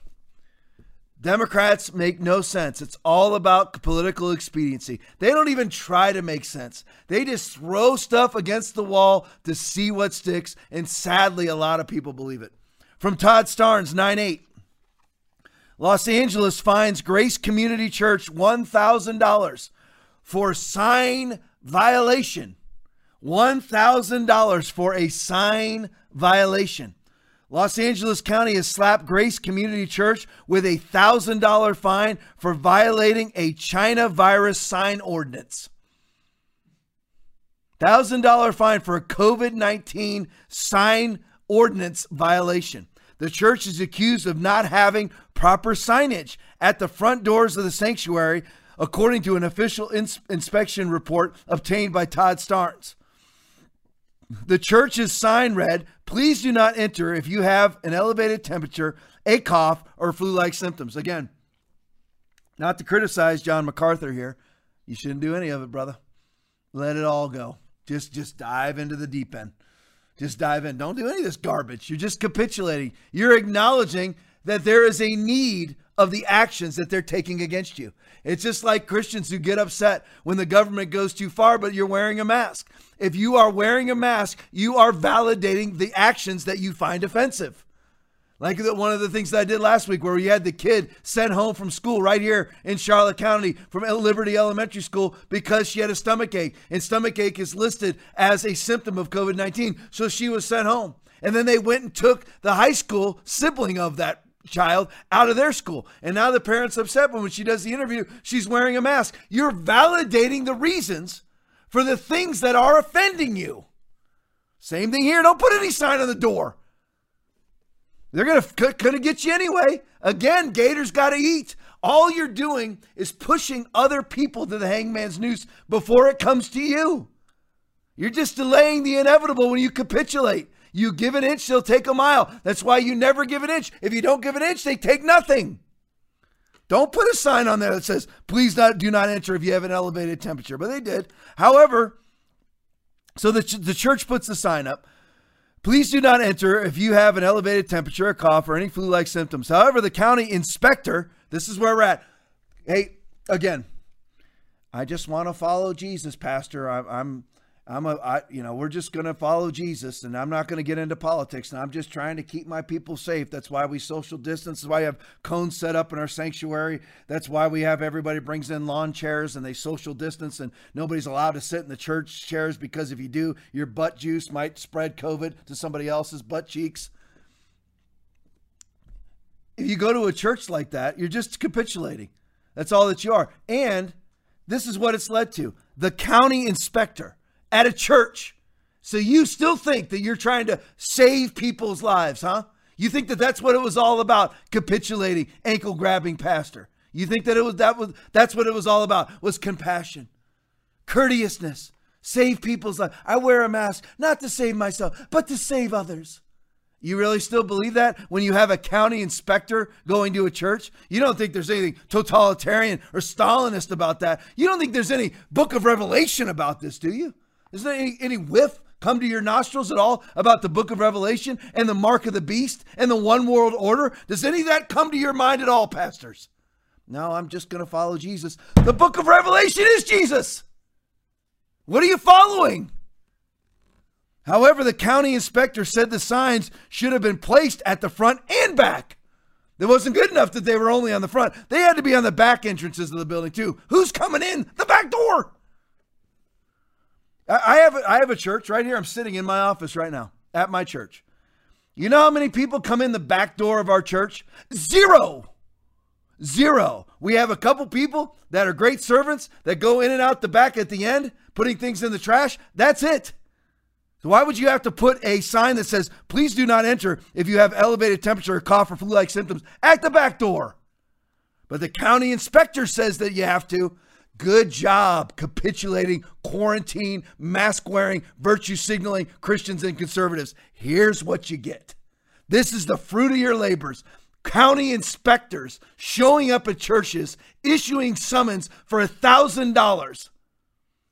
Democrats make no sense. It's all about political expediency. They don't even try to make sense. They just throw stuff against the wall to see what sticks, and sadly, a lot of people believe it. From Todd Starnes, 9 8. Los Angeles fines Grace Community Church $1,000 for sign violation. $1,000 for a sign violation. Los Angeles County has slapped Grace Community Church with a $1,000 fine for violating a China virus sign ordinance. $1,000 fine for a COVID 19 sign ordinance violation. The church is accused of not having proper signage at the front doors of the sanctuary, according to an official ins- inspection report obtained by Todd Starnes. The church's sign read, Please do not enter if you have an elevated temperature, a cough, or flu like symptoms. Again, not to criticize John MacArthur here. You shouldn't do any of it, brother. Let it all go. Just just dive into the deep end. Just dive in. Don't do any of this garbage. You're just capitulating. You're acknowledging that there is a need of the actions that they're taking against you. It's just like Christians who get upset when the government goes too far, but you're wearing a mask. If you are wearing a mask, you are validating the actions that you find offensive. Like one of the things that I did last week, where we had the kid sent home from school right here in Charlotte County from Liberty Elementary School because she had a stomach ache, and stomach ache is listed as a symptom of COVID 19. So she was sent home. And then they went and took the high school sibling of that child out of their school. And now the parent's upset when she does the interview, she's wearing a mask. You're validating the reasons for the things that are offending you. Same thing here. Don't put any sign on the door. They're gonna gonna get you anyway. Again, Gators got to eat. All you're doing is pushing other people to the hangman's noose before it comes to you. You're just delaying the inevitable when you capitulate. You give an inch, they'll take a mile. That's why you never give an inch. If you don't give an inch, they take nothing. Don't put a sign on there that says, please not, do not enter if you have an elevated temperature. But they did. However, so the, ch- the church puts the sign up. Please do not enter if you have an elevated temperature, a cough, or any flu like symptoms. However, the county inspector, this is where we're at. Hey, again, I just want to follow Jesus, Pastor. I'm, I'm I'm a, I, you know, we're just going to follow Jesus and I'm not going to get into politics and I'm just trying to keep my people safe. That's why we social distance. That's why we have cones set up in our sanctuary. That's why we have everybody brings in lawn chairs and they social distance and nobody's allowed to sit in the church chairs because if you do, your butt juice might spread COVID to somebody else's butt cheeks. If you go to a church like that, you're just capitulating. That's all that you are. And this is what it's led to. The county inspector at a church. So you still think that you're trying to save people's lives, huh? You think that that's what it was all about, capitulating, ankle grabbing pastor. You think that it was that was that's what it was all about was compassion, courteousness, save people's life. I wear a mask not to save myself, but to save others. You really still believe that when you have a county inspector going to a church? You don't think there's anything totalitarian or Stalinist about that. You don't think there's any book of Revelation about this, do you? Is there any, any whiff come to your nostrils at all about the book of Revelation and the mark of the beast and the one world order? Does any of that come to your mind at all, pastors? No, I'm just going to follow Jesus. The book of Revelation is Jesus. What are you following? However, the county inspector said the signs should have been placed at the front and back. It wasn't good enough that they were only on the front. They had to be on the back entrances of the building too. Who's coming in? The back door. I have a, I have a church right here. I'm sitting in my office right now at my church. You know how many people come in the back door of our church? Zero. Zero. We have a couple people that are great servants that go in and out the back at the end, putting things in the trash. That's it. So why would you have to put a sign that says, please do not enter if you have elevated temperature cough or flu-like symptoms at the back door? But the county inspector says that you have to. Good job capitulating, quarantine, mask wearing, virtue signaling Christians and conservatives. Here's what you get. This is the fruit of your labors. County inspectors showing up at churches, issuing summons for a $1,000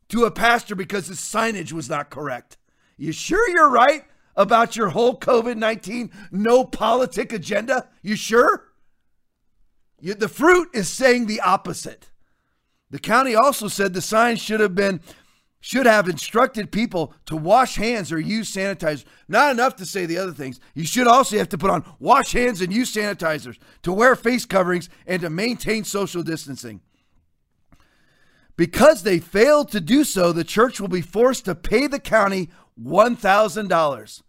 to a pastor because his signage was not correct. You sure you're right about your whole COVID 19 no politic agenda? You sure? You, the fruit is saying the opposite. The county also said the signs should have been should have instructed people to wash hands or use sanitizer. Not enough to say the other things. You should also have to put on wash hands and use sanitizers, to wear face coverings, and to maintain social distancing. Because they failed to do so, the church will be forced to pay the county $1,000.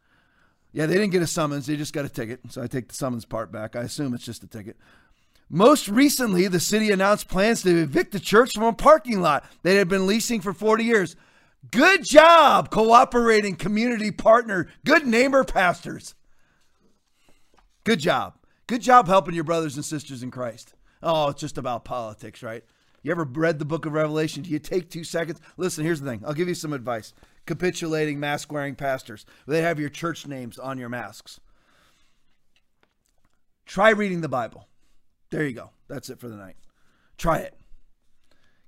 Yeah, they didn't get a summons, they just got a ticket. So I take the summons part back. I assume it's just a ticket. Most recently, the city announced plans to evict the church from a parking lot they had been leasing for 40 years. Good job, cooperating community partner, good neighbor pastors. Good job. Good job helping your brothers and sisters in Christ. Oh, it's just about politics, right? You ever read the book of Revelation? Do you take two seconds? Listen, here's the thing. I'll give you some advice. Capitulating mask wearing pastors. They have your church names on your masks. Try reading the Bible. There you go. That's it for the night. Try it.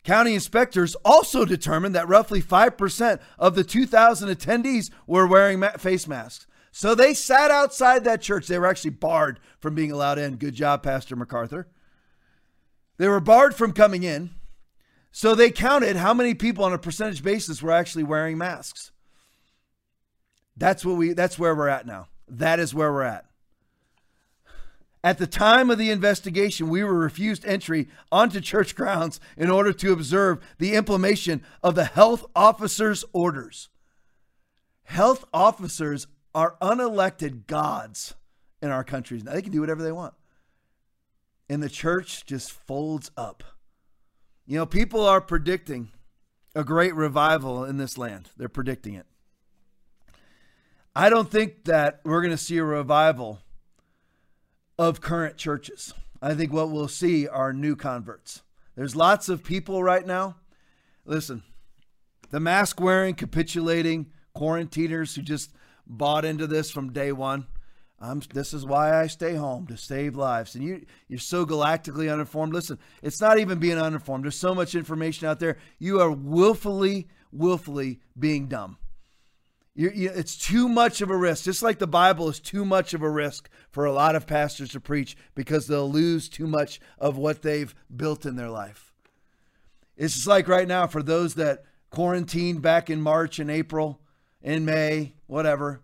County inspectors also determined that roughly 5% of the 2,000 attendees were wearing face masks. So they sat outside that church. They were actually barred from being allowed in. Good job, Pastor MacArthur. They were barred from coming in. So they counted how many people on a percentage basis were actually wearing masks. That's what we that's where we're at now. That is where we're at. At the time of the investigation, we were refused entry onto church grounds in order to observe the implementation of the health officers' orders. Health officers are unelected gods in our countries. Now, they can do whatever they want. And the church just folds up. You know, people are predicting a great revival in this land, they're predicting it. I don't think that we're going to see a revival of current churches. I think what we'll see are new converts. There's lots of people right now. Listen, the mask wearing, capitulating quarantiners who just bought into this from day one. I'm, this is why I stay home to save lives. And you, you're so galactically uninformed. Listen, it's not even being uninformed. There's so much information out there. You are willfully, willfully being dumb. You, you, it's too much of a risk. Just like the Bible is too much of a risk for a lot of pastors to preach because they'll lose too much of what they've built in their life. It's just like right now for those that quarantined back in March and April, in May, whatever.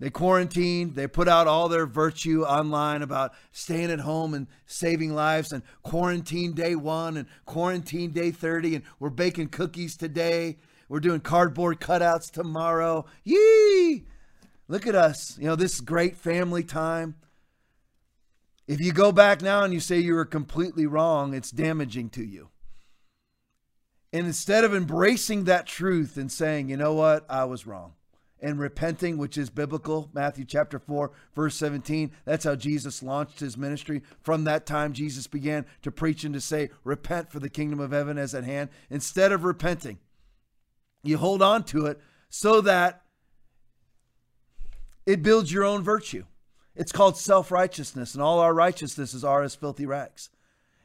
They quarantined, they put out all their virtue online about staying at home and saving lives, and quarantine day one and quarantine day 30, and we're baking cookies today. We're doing cardboard cutouts tomorrow. Yee! Look at us. You know, this great family time. If you go back now and you say you were completely wrong, it's damaging to you. And instead of embracing that truth and saying, you know what, I was wrong, and repenting, which is biblical, Matthew chapter 4, verse 17, that's how Jesus launched his ministry. From that time, Jesus began to preach and to say, repent for the kingdom of heaven is at hand. Instead of repenting, you hold on to it so that it builds your own virtue. It's called self righteousness, and all our righteousnesses are as filthy rags.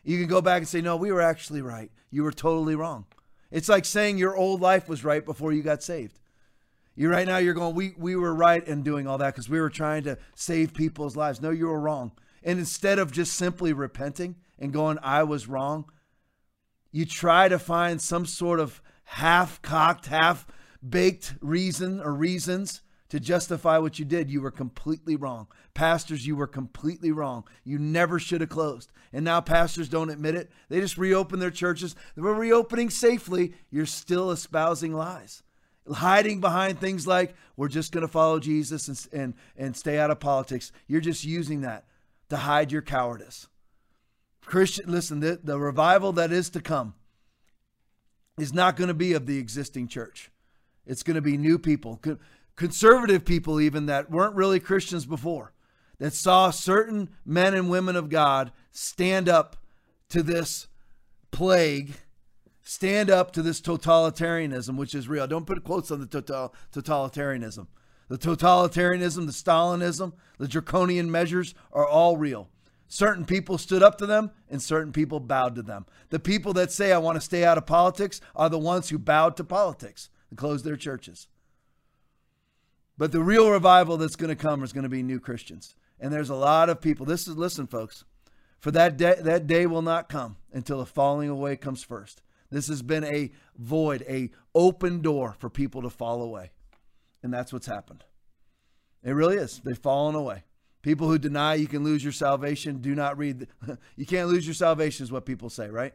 You can go back and say, No, we were actually right. You were totally wrong. It's like saying your old life was right before you got saved. You right now you're going, we we were right in doing all that because we were trying to save people's lives. No, you were wrong. And instead of just simply repenting and going, I was wrong, you try to find some sort of half-cocked, half-baked reason or reasons to justify what you did. You were completely wrong. Pastors, you were completely wrong. You never should have closed. And now pastors don't admit it. They just reopen their churches. They were reopening safely. You're still espousing lies. Hiding behind things like we're just going to follow Jesus and, and, and stay out of politics. You're just using that to hide your cowardice. Christian, listen, the, the revival that is to come is not going to be of the existing church. It's going to be new people conservative people, even that weren't really Christians before, that saw certain men and women of God stand up to this plague, stand up to this totalitarianism, which is real. Don't put quotes on the total, totalitarianism. The totalitarianism, the Stalinism, the draconian measures are all real. Certain people stood up to them and certain people bowed to them. The people that say, I want to stay out of politics, are the ones who bowed to politics and closed their churches. But the real revival that's going to come is going to be new Christians. And there's a lot of people. This is listen, folks. For that day, that day will not come until the falling away comes first. This has been a void, a open door for people to fall away. And that's what's happened. It really is. They've fallen away. People who deny you can lose your salvation do not read. The, you can't lose your salvation is what people say, right?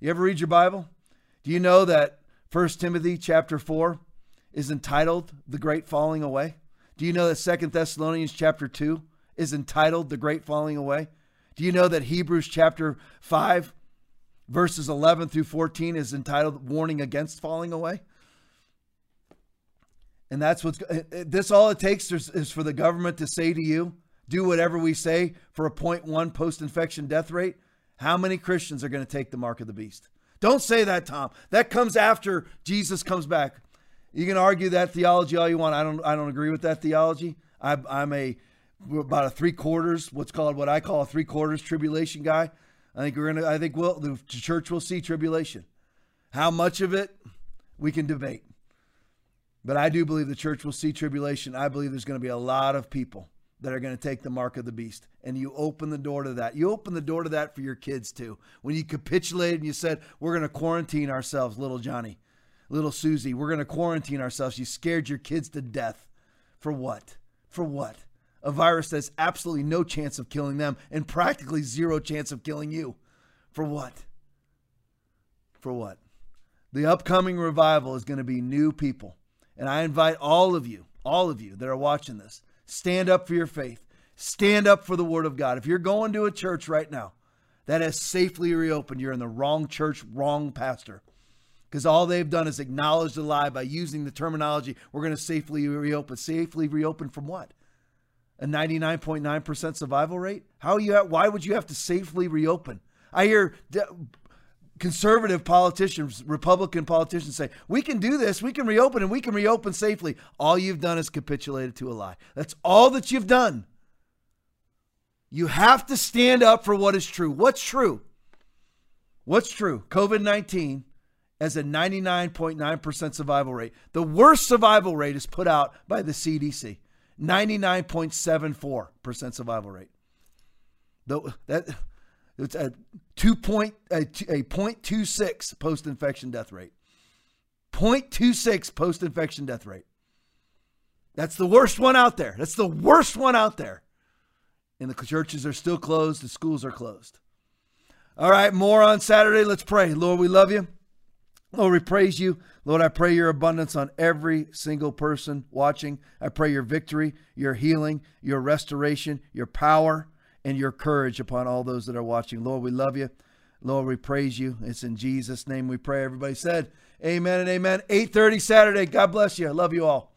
You ever read your Bible? Do you know that 1 Timothy chapter 4 is entitled The Great Falling Away? Do you know that Second Thessalonians chapter 2 is entitled The Great Falling Away? Do you know that Hebrews chapter 5 verses 11 through 14 is entitled Warning Against Falling Away? And that's what's this all it takes is, is for the government to say to you, do whatever we say for a 0.1 post-infection death rate. How many Christians are going to take the mark of the beast? Don't say that, Tom. That comes after Jesus comes back. You can argue that theology all you want. I don't. I don't agree with that theology. I, I'm a about a three quarters, what's called what I call a three quarters tribulation guy. I think we're gonna. I think we'll, the church will see tribulation. How much of it we can debate, but I do believe the church will see tribulation. I believe there's going to be a lot of people that are going to take the mark of the beast, and you open the door to that. You open the door to that for your kids too. When you capitulated and you said we're going to quarantine ourselves, little Johnny little Susie, we're going to quarantine ourselves. You scared your kids to death. For what? For what? A virus that's absolutely no chance of killing them and practically zero chance of killing you. For what? For what? The upcoming revival is going to be new people. And I invite all of you, all of you that are watching this, stand up for your faith. Stand up for the word of God. If you're going to a church right now that has safely reopened, you're in the wrong church, wrong pastor because all they've done is acknowledge the lie by using the terminology we're going to safely reopen. Safely reopen from what? A 99.9% survival rate? How you have, why would you have to safely reopen? I hear conservative politicians, Republican politicians say, "We can do this. We can reopen and we can reopen safely." All you've done is capitulated to a lie. That's all that you've done. You have to stand up for what is true. What's true? What's true? COVID-19 as a 99.9% survival rate. The worst survival rate is put out by the CDC 99.74% survival rate. The, that, it's a 2 point, a, a 0.26 post infection death rate. 0.26 post infection death rate. That's the worst one out there. That's the worst one out there. And the churches are still closed, the schools are closed. All right, more on Saturday. Let's pray. Lord, we love you. Lord, we praise you. Lord, I pray your abundance on every single person watching. I pray your victory, your healing, your restoration, your power, and your courage upon all those that are watching. Lord, we love you. Lord, we praise you. It's in Jesus' name we pray. Everybody said, Amen and amen. 8:30 Saturday. God bless you. I love you all.